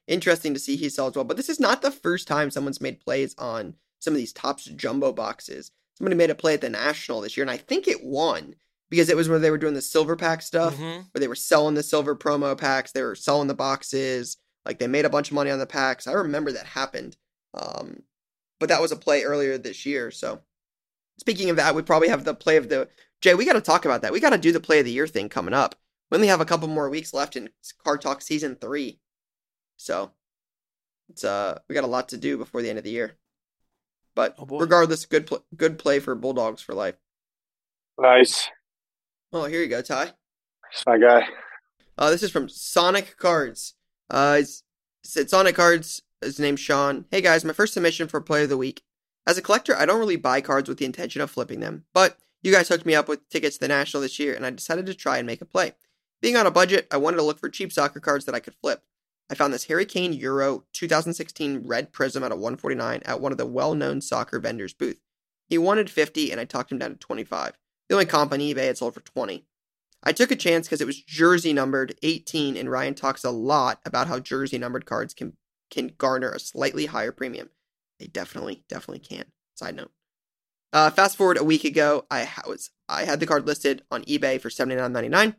interesting to see he sells well. But this is not the first time someone's made plays on some of these Topps jumbo boxes. Somebody made a play at the National this year, and I think it won because it was where they were doing the silver pack stuff, mm-hmm. where they were selling the silver promo packs, they were selling the boxes, like they made a bunch of money on the packs. I remember that happened. Um, but that was a play earlier this year. So speaking of that, we probably have the play of the Jay. We got to talk about that. We got to do the play of the year thing coming up. We only have a couple more weeks left in Car Talk season three. So it's uh we got a lot to do before the end of the year. But oh regardless, good pl- good play for Bulldogs for life. Nice. Oh, here you go, Ty. My guy. Uh, this is from Sonic Cards. Uh, it's, it's Sonic Cards. His name's Sean. Hey guys, my first submission for Play of the Week. As a collector, I don't really buy cards with the intention of flipping them, but you guys hooked me up with tickets to the National this year, and I decided to try and make a play. Being on a budget, I wanted to look for cheap soccer cards that I could flip. I found this Harry Kane Euro 2016 red prism at a 149 at one of the well-known soccer vendors' booth. He wanted 50 and I talked him down to 25. The only comp on eBay had sold for 20. I took a chance because it was jersey numbered 18 and Ryan talks a lot about how jersey numbered cards can can garner a slightly higher premium. They definitely definitely can. Side note. Uh, fast forward a week ago, I was I had the card listed on eBay for 79.99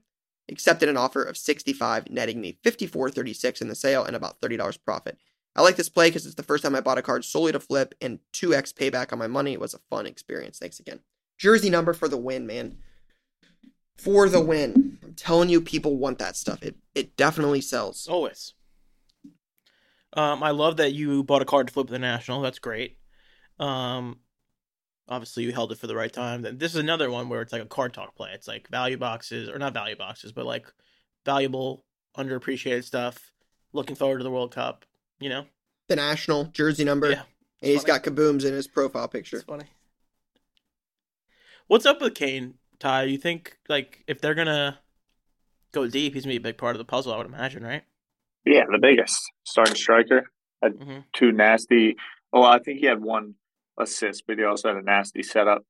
accepted an offer of 65, netting me 54.36 in the sale and about $30 profit. I like this play because it's the first time I bought a card solely to flip, and 2x payback on my money. Was a fun experience. Thanks again. Jersey number for the win, man. For the win. I'm telling you, people want that stuff. It it definitely sells. Always. Um, I love that you bought a card to flip the national. That's great. Um, obviously you held it for the right time. Then this is another one where it's like a card talk play. It's like value boxes or not value boxes, but like valuable, underappreciated stuff. Looking forward to the World Cup. You know, the national jersey number. Yeah, and he's funny. got kabooms in his profile picture. It's funny. What's up with Kane, Ty? You think like if they're gonna go deep, he's gonna be a big part of the puzzle. I would imagine, right? Yeah, the biggest starting striker. Had mm-hmm. two nasty. Oh, I think he had one assist, but he also had a nasty setup.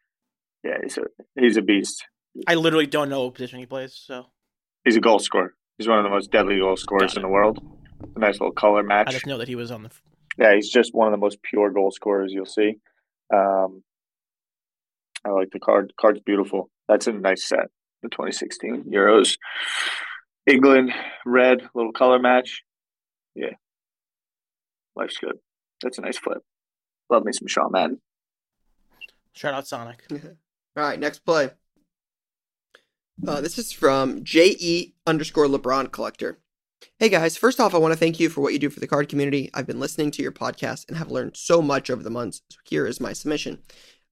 Yeah, he's a he's a beast. I literally don't know what position he plays, so he's a goal scorer. He's one of the most deadly goal scorers in the world. A nice little color match. I just know that he was on the. Yeah, he's just one of the most pure goal scorers you'll see. Um, I like the card. The card's beautiful. That's a nice set. The 2016 Euros, England red little color match. Yeah, life's good. That's a nice flip. Love me some Shawn Madden. Shout out Sonic. *laughs* All right, next play. Uh, this is from JE underscore LeBron Collector. Hey guys, first off, I want to thank you for what you do for the card community. I've been listening to your podcast and have learned so much over the months, so here is my submission.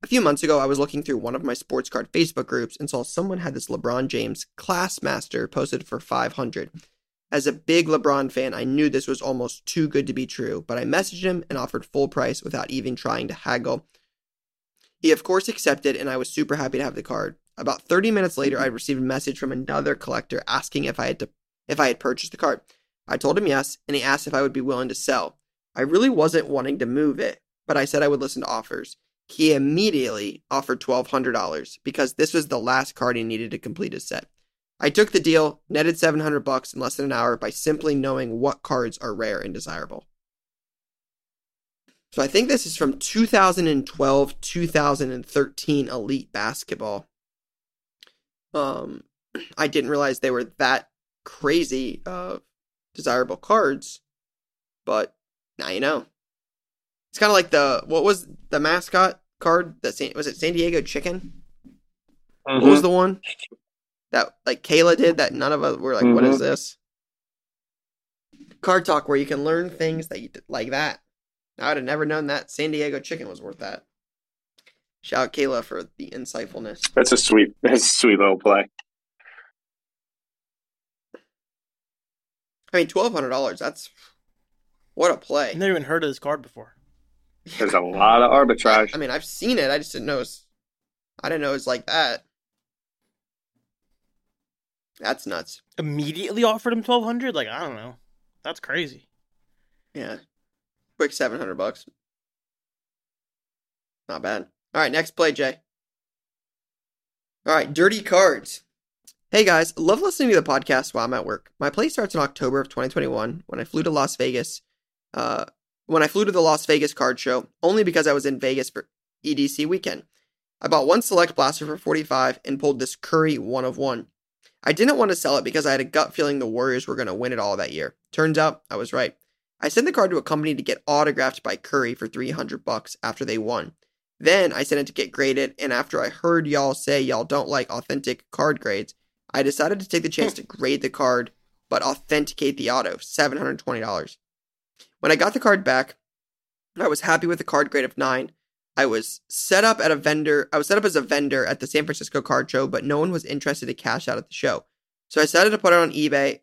A few months ago, I was looking through one of my sports card Facebook groups and saw someone had this LeBron James Classmaster posted for 500. As a big LeBron fan, I knew this was almost too good to be true, but I messaged him and offered full price without even trying to haggle. He, of course, accepted, and I was super happy to have the card. About 30 minutes later, I received a message from another collector asking if I had to if I had purchased the card. I told him yes, and he asked if I would be willing to sell. I really wasn't wanting to move it, but I said I would listen to offers. He immediately offered $1200 because this was the last card he needed to complete his set. I took the deal, netted 700 bucks in less than an hour by simply knowing what cards are rare and desirable. So I think this is from 2012 2013 Elite Basketball. Um, *clears throat* I didn't realize they were that crazy uh, desirable cards, but now you know. It's kind of like the what was the mascot card that San, was it San Diego Chicken? Mm-hmm. What was the one that like Kayla did that none of us were like, mm-hmm. what is mm-hmm. this? Card talk where you can learn things that you like that. I would have never known that San Diego chicken was worth that. Shout out Kayla for the insightfulness. That's a sweet, *laughs* that's a sweet little play. I mean, twelve hundred dollars. That's what a play. I've never even heard of this card before. There's a lot of arbitrage. I mean, I've seen it. I just didn't know. It's, I didn't know it was like that. That's nuts. Immediately offered him twelve hundred. Like I don't know. That's crazy. Yeah. Quick seven hundred bucks. Not bad. All right, next play, Jay. All right, dirty cards. Hey guys, love listening to the podcast while I'm at work. My play starts in October of 2021 when I flew to Las Vegas. Uh, when I flew to the Las Vegas card show, only because I was in Vegas for EDC weekend. I bought one select blaster for 45 and pulled this Curry one of one. I didn't want to sell it because I had a gut feeling the Warriors were going to win it all that year. Turns out I was right. I sent the card to a company to get autographed by Curry for 300 bucks after they won. Then I sent it to get graded, and after I heard y'all say y'all don't like authentic card grades, I decided to take the chance *laughs* to grade the card but authenticate the auto, $720. When I got the card back, I was happy with the card grade of 9. I was set up at a vendor, I was set up as a vendor at the San Francisco card show, but no one was interested to cash out at the show. So I decided to put it on eBay.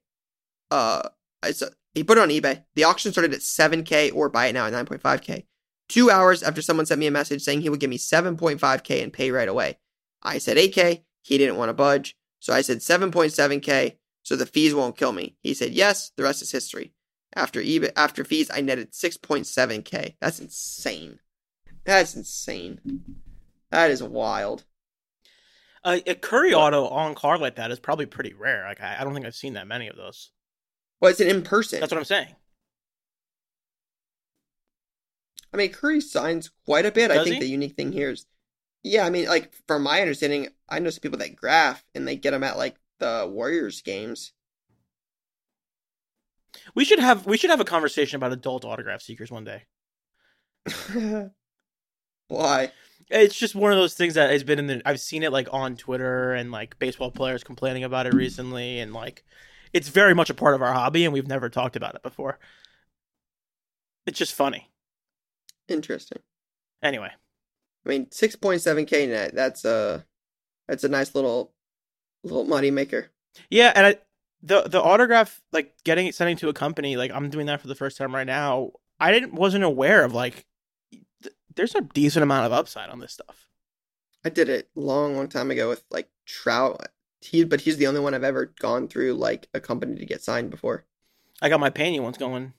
Uh I he put it on eBay. The auction started at 7K or buy it now at 9.5K. Two hours after someone sent me a message saying he would give me 7.5K and pay right away. I said 8K. He didn't want to budge. So I said 7.7K so the fees won't kill me. He said yes. The rest is history. After eBay, after fees, I netted 6.7K. That's insane. That's insane. That is wild. Uh, a Curry auto on card like that is probably pretty rare. Like I, I don't think I've seen that many of those. Well, it's an in person. That's what I'm saying. I mean, Curry signs quite a bit. Does I think he? the unique thing here is, yeah, I mean, like from my understanding, I know some people that graph and they get them at like the Warriors games. We should have we should have a conversation about adult autograph seekers one day. *laughs* Why? It's just one of those things that has been in the. I've seen it like on Twitter and like baseball players complaining about it recently, and like it's very much a part of our hobby, and we've never talked about it before. It's just funny. Interesting. Anyway, I mean, six point seven k net. That's a that's a nice little little money maker. Yeah, and I, the the autograph like getting it sending to a company like I'm doing that for the first time right now. I didn't wasn't aware of like th- there's a decent amount of upside on this stuff. I did it long, long time ago with like Trout he but he's the only one I've ever gone through like a company to get signed before. I got my Pena ones going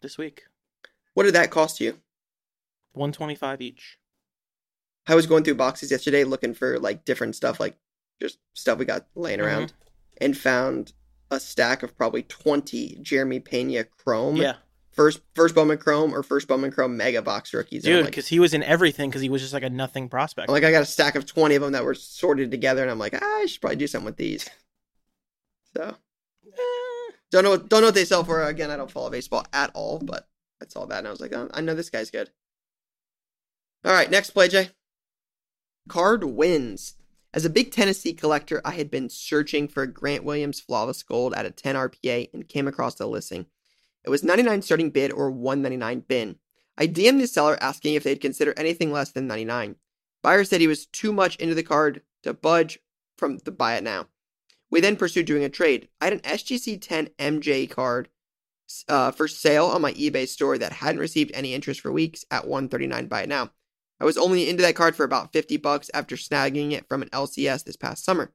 this week. What did that cost you? One twenty five each. I was going through boxes yesterday looking for like different stuff, like just stuff we got laying mm-hmm. around, and found a stack of probably twenty Jeremy Pena Chrome. Yeah first first Bowman Chrome or first Bowman Chrome Mega Box rookies. Dude, because like, he was in everything because he was just like a nothing prospect. I'm like I got a stack of twenty of them that were sorted together, and I'm like, ah, I should probably do something with these. *laughs* So eh. don't know don't know what they sell for. Again, I don't follow baseball at all, but I saw that and I was like, oh, I know this guy's good. All right, next play, Jay. Card wins. As a big Tennessee collector, I had been searching for Grant Williams Flawless Gold at a 10 RPA and came across the listing. It was 99 starting bid or 199 bin. I DM'd the seller asking if they'd consider anything less than 99. Buyer said he was too much into the card to budge from the buy it now. We then pursued doing a trade. I had an SGC 10 MJ card uh, for sale on my eBay store that hadn't received any interest for weeks at 139 buy it now. I was only into that card for about 50 bucks after snagging it from an LCS this past summer.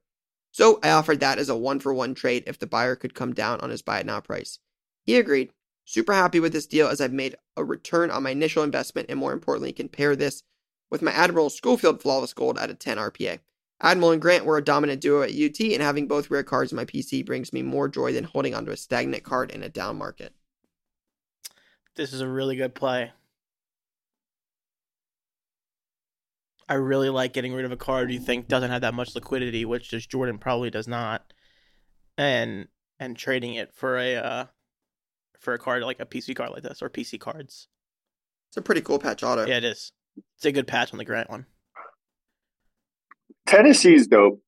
So I offered that as a one for one trade if the buyer could come down on his buy it now price. He agreed. Super happy with this deal as I've made a return on my initial investment and more importantly can pair this with my Admiral Schofield Flawless Gold at a 10 RPA. Admiral and Grant were a dominant duo at UT, and having both rare cards in my PC brings me more joy than holding onto a stagnant card in a down market. This is a really good play. I really like getting rid of a card you think doesn't have that much liquidity, which just Jordan probably does not, and and trading it for a uh, for a card like a PC card like this or PC cards. It's a pretty cool patch auto. Yeah, it is. It's a good patch on the Grant one. Tennessee's dope.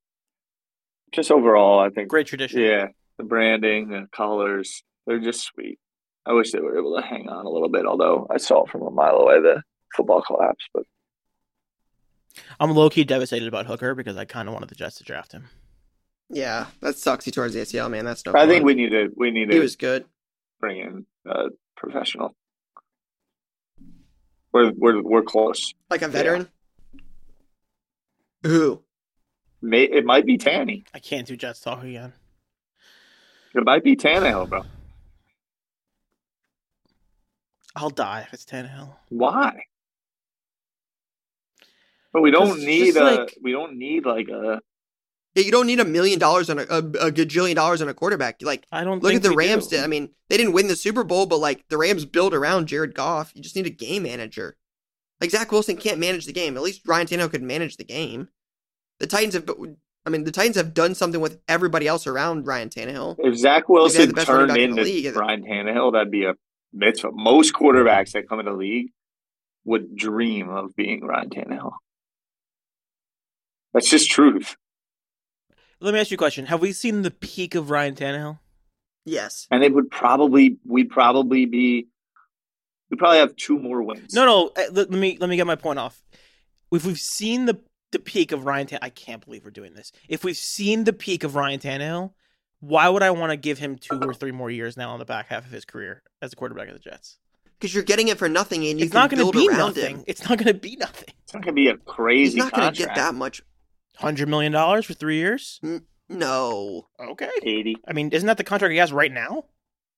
Just overall, I think. Great tradition. Yeah, the branding, the colors, they're just sweet. I wish they were able to hang on a little bit, although I saw from a mile away the football collapse. But I'm low key devastated about Hooker because I kind of wanted the Jets to draft him. Yeah, that sucks. He towards the ACL, man. That's no. I fun. think we need to we need He was good. bring in a professional. We're we're we're close. Like a veteran. Who? May, it might be Tanny. I can't do Jets talk again. It might be Tannehill, bro. I'll die if it's Tannehill. Why? But we don't need a like- we don't need like a you don't need a million dollars on a, a, a gajillion dollars on a quarterback. Like, I don't look think at the Rams. do. Did I mean they didn't win the Super Bowl, but like the Rams built around Jared Goff. You just need a game manager. Like Zach Wilson can't manage the game. At least Ryan Tannehill could manage the game. The Titans have. I mean, the Titans have done something with everybody else around Ryan Tannehill. if Zach the Wilson best turned back in the into league. Brian Tannehill, that'd be a mitzvah. Most quarterbacks that come in the league would dream of being Ryan Tannehill. That's just truth. Let me ask you a question. Have we seen the peak of Ryan Tannehill? Yes. And it would probably we'd probably be we probably have two more wins. No, no. uh, Let, let me let me get my point off. If we've seen the the peak of Ryan, Tan- I can't believe we're doing this. If we've seen the peak of Ryan Tannehill, why would I want to give him two or three more years now on the back half of his career as a quarterback of the Jets? Because you're getting it for nothing, and you it's can not going to be nothing. him. It's not going to be nothing. It's not gonna be a crazy He's not going to get that much. Hundred million dollars for three years. No. Okay. Eighty. I mean, isn't that the contract he has right now?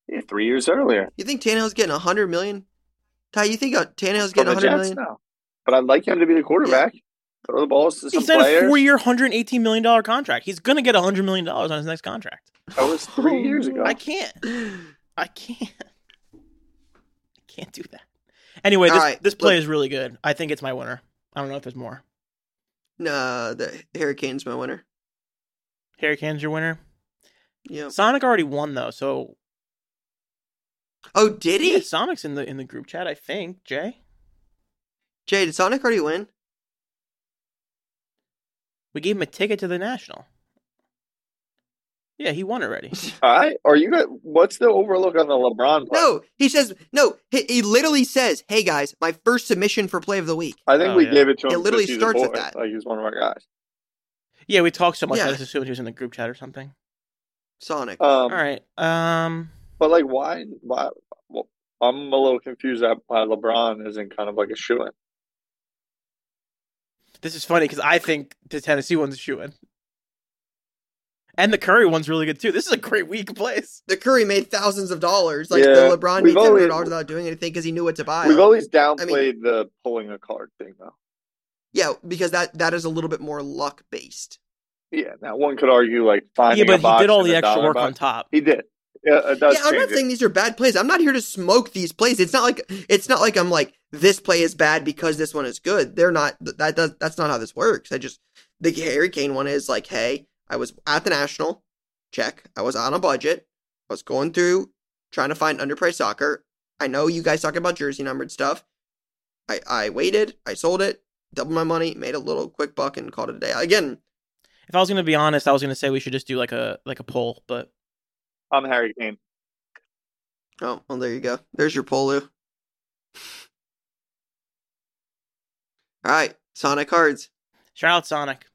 Yeah, three years earlier. You think Tannehill's getting a hundred million? Ty, you think uh, Tannehill's getting a the hundred now. But I'd like him to be the quarterback. Throw the balls to some He's signed players. a four-year, hundred eighteen million dollar contract. He's going to get hundred million dollars on his next contract. That was three years ago. I can't. I can't. I can't do that. Anyway, this right, this play look- is really good. I think it's my winner. I don't know if there's more. Nah, the Harry Kane's my winner. Harry Kane's your winner. Yep. Sonic already won though, so Oh, did he? yeah, Sonic's in the in the group chat. I think Jay. Jay, did Sonic already win? We gave him a ticket to the national. Yeah, he won already. *laughs* All right. Are you guys, what's the overlook on the LeBron play? No, he says no. He, he literally says, "Hey guys, my first submission for play of the week." I think Oh, we yeah. gave it to him. It literally starts with that. Like he's one of our guys. yeah, we talked so much. Yeah. I just assumed he was in the group chat or something. Sonic. Um, All right. Um. But like, why? Why? Well, I'm a little confused at why LeBron isn't kind of like a shoe in. This is funny because I think the Tennessee one's a shoe in. And the Curry one's really good too. This is a great week place. the Curry made thousands of dollars. Like Yeah, the LeBron we've made seven hundred always- dollars without doing anything because he knew what to buy. We've always I downplayed mean- the pulling a card thing, though. yeah, because that that is a little bit more luck based. Yeah. Now one could argue like finding. Yeah, a but he box did all the extra dollar work box. on top. He did. Yeah, it does Yeah, I'm not it. saying these are bad plays. I'm not here to smoke these plays. It's not like it's not like I'm like this play is bad because this one is good. They're not. That does. That's not how this works. I just the Harry Kane one is like, hey, I was at the national. Check. I was on a budget. I was going through trying to find underpriced soccer. I know you guys talking about jersey numbered stuff. I I waited. I sold it. Doubled my money. Made a little quick buck and called it a day. Again, If I was gonna be honest, I was gonna say we should just do like a like a poll, but I'm Harry Kane. Oh, well, there you go. There's your Polu. *laughs* All right, Sonic cards. shout out Sonic.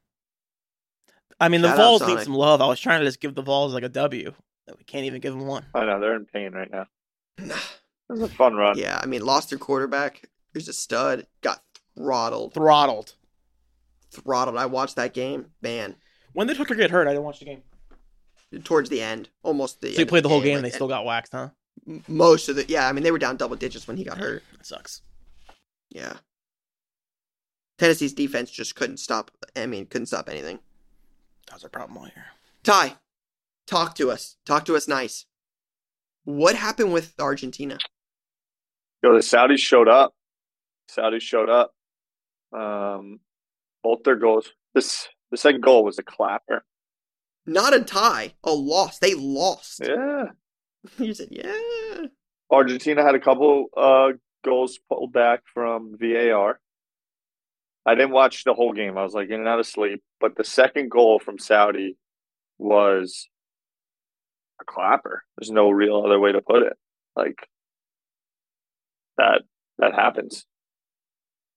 I mean, the Shout out Vols need some love. I was trying to just give the Vols like a W. We can't even give them one. I know they're in pain right now. It was a fun run. Yeah, I mean, lost their quarterback. Here's a stud. Got throttled. Throttled. Throttled. I watched that game. Man, When did Hooker get hurt? I didn't watch the game. towards the end, almost the. So end he played the whole game. like, They still got waxed, huh? most of the. Yeah, I mean, they were down double digits when he got hurt. That sucks. Yeah. Tennessee's defense just couldn't stop. I mean, couldn't stop anything. That was our problem all year. Ty, talk to us. Talk to us nice. What happened with Argentina? Yo, the Saudis showed up. Saudis showed up. Um, both their goals. This the second goal was a clapper. Not a tie, a loss. They lost. Yeah. *laughs* You said, yeah. Argentina had a couple uh goals pulled back from VAR. I didn't watch the whole game. I was like in and out of sleep. But the second goal from Saudi was a clapper. There's no real other way to put it. Like that that happens.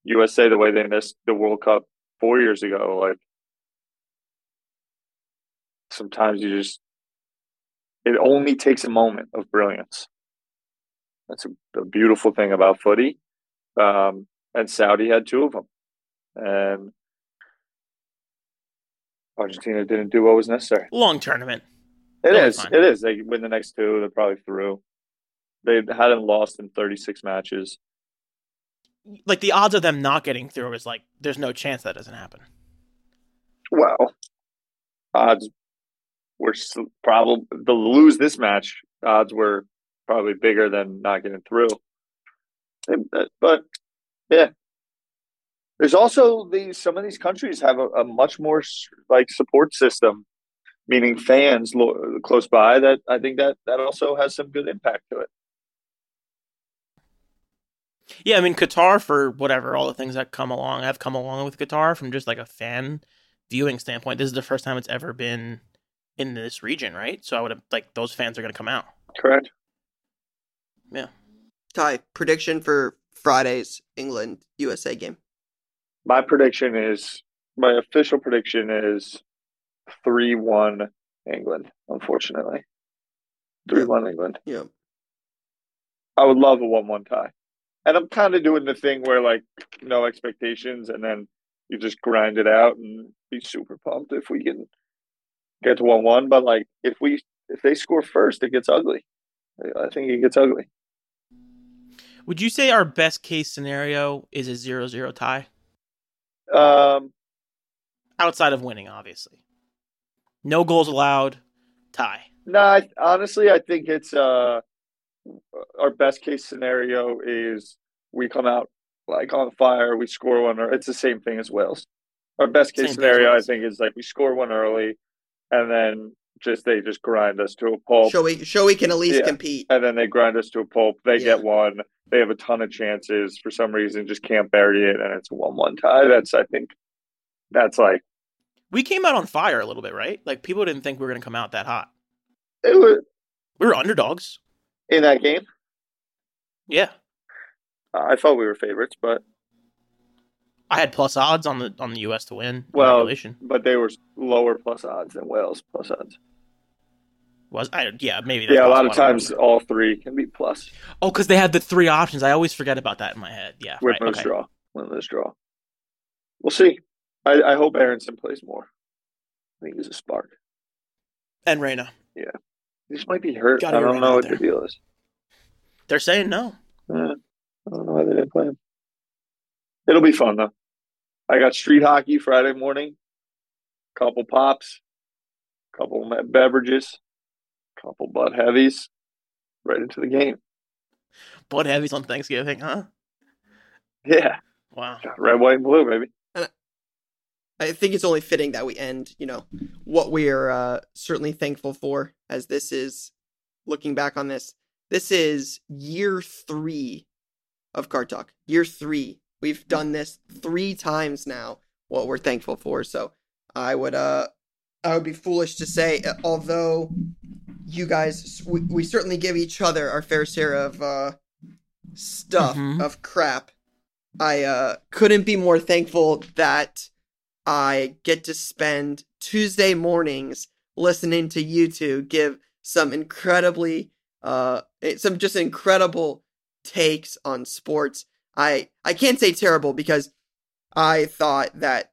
USA the way they missed the World Cup four years ago, like sometimes you just it only takes a moment of brilliance. That's a, a beautiful thing about footy. Um, and Saudi had two of them. And Argentina didn't do what was necessary. Long tournament. It is. It is. They win the next two. They're probably through. They hadn't lost in 36 matches. Like the odds of them not getting through is like there's no chance that doesn't happen. Well, odds were probably to lose this match. Odds were probably bigger than not getting through. But yeah, there's also these. Some of these countries have a, a much more like support system, meaning fans lo- close by. That I think that that also has some good impact to it. Yeah, I mean Qatar for whatever all the things that come along have come along with Qatar from just like a fan viewing standpoint. This is the first time it's ever been in this region, right? So I would have like those fans are going to come out. Correct. Yeah. Ty, prediction for Friday's England USA game. My prediction is my official prediction is three one England. Unfortunately, three one England. Yeah. I would love a one one tie, and I'm kind of doing the thing where like no expectations, and then you just grind it out and be super pumped if we can get to one one. But like if we if they score first, it gets ugly. I think it gets ugly. Would you say our best case scenario is a 0-0 tie Um, outside of winning obviously? No goals allowed, tie. No, I, honestly, I think it's uh, our best case scenario is we come out like on fire, we score one, or it's the same thing as Wales. Our best case Same scenario, I think, is like we score one early, and then just they just grind us to a pulp, Show we show we can at least Yeah. compete. and then they grind us to a pulp. They Yeah. get one. They have a ton of chances for some reason, just can't bury it, and it's a one-one tie. That's I think that's like We came out on fire a little bit, right? Like people didn't think we were going to come out that hot. it was We were underdogs. in that game. Yeah. I thought we were favorites, but I had plus odds on the on the US to win. Well, but they were lower plus odds than Wales plus odds. was I yeah, maybe Yeah, a lot of times all three can be plus. Oh, cuz they had the three options. I always forget about that in my head. Yeah, Win right. Okay. draw. Win those draw. We'll see. I, I hope Aaronson plays more. I think he's a spark. And Reyna. Yeah. He just might be hurt. Gotta I don't know what the deal is. They're saying no. Eh, I don't know why they didn't play him. It'll be fun though. I got street hockey Friday morning. Couple pops, couple beverages, couple butt heavies, right into the game. Blood heavies on Thanksgiving, huh? Yeah, Wow. red, white, and blue, baby. I think it's only fitting that we end, you know, what we are uh, certainly thankful for, as this is looking back on this. This is year three of Card Talk. Year three. We've done this three times now. What we're thankful for. So I would, uh, I would be foolish to say, uh, although you guys, we, we certainly give each other our fair share of uh, stuff Mhm. of crap. I uh, couldn't be more thankful that I get to spend Tuesday mornings listening to you two give some incredibly uh some just incredible takes on sports. I I can't say terrible because I thought that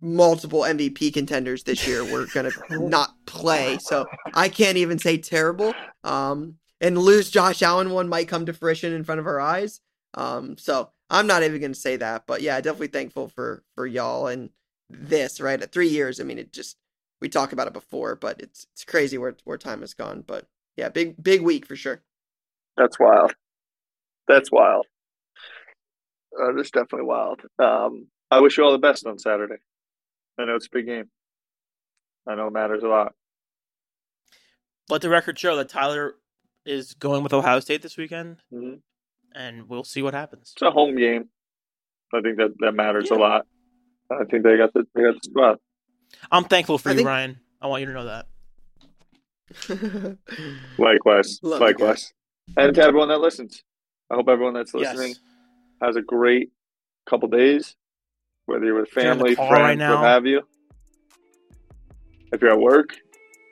multiple MVP contenders this year were going *laughs* to not play. So I can't even say terrible. Um, and lose Josh Allen one might come to fruition in front of our eyes. Um, so I'm not even going to say that, but yeah, definitely thankful for for y'all and this right at three years. I mean, it just we talked about it before, but it's it's crazy where where time has gone. But yeah, big big week for sure. That's wild. That's wild. Uh, that's definitely wild. Um, I wish you all the best on Saturday. I know it's a big game. I know it matters a lot. Let the record show that Tyler is going with Ohio State this weekend, mm-hmm. and we'll see what happens. It's a home game. I think that that matters yeah. a lot. I think they got the they got the spot. I'm thankful for I you, think... Ryan. I want you to know that. *laughs* likewise, Love likewise, and to everyone that listens. I hope everyone that's listening yes. Has a great couple days, whether you're with family, you're friends, right what have you. If you're at work,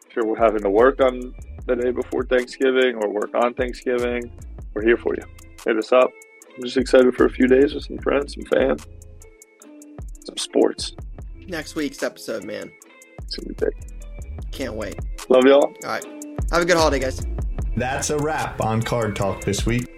if you're having to work on the day before Thanksgiving or work on Thanksgiving, we're here for you. Hit us up. I'm just excited for a few days with some friends, some fans, some sports. Next week's episode, man. It's gonna be big. Can't wait. Love y'all. All right. Have a good holiday, guys. That's a wrap on Card Talk this week.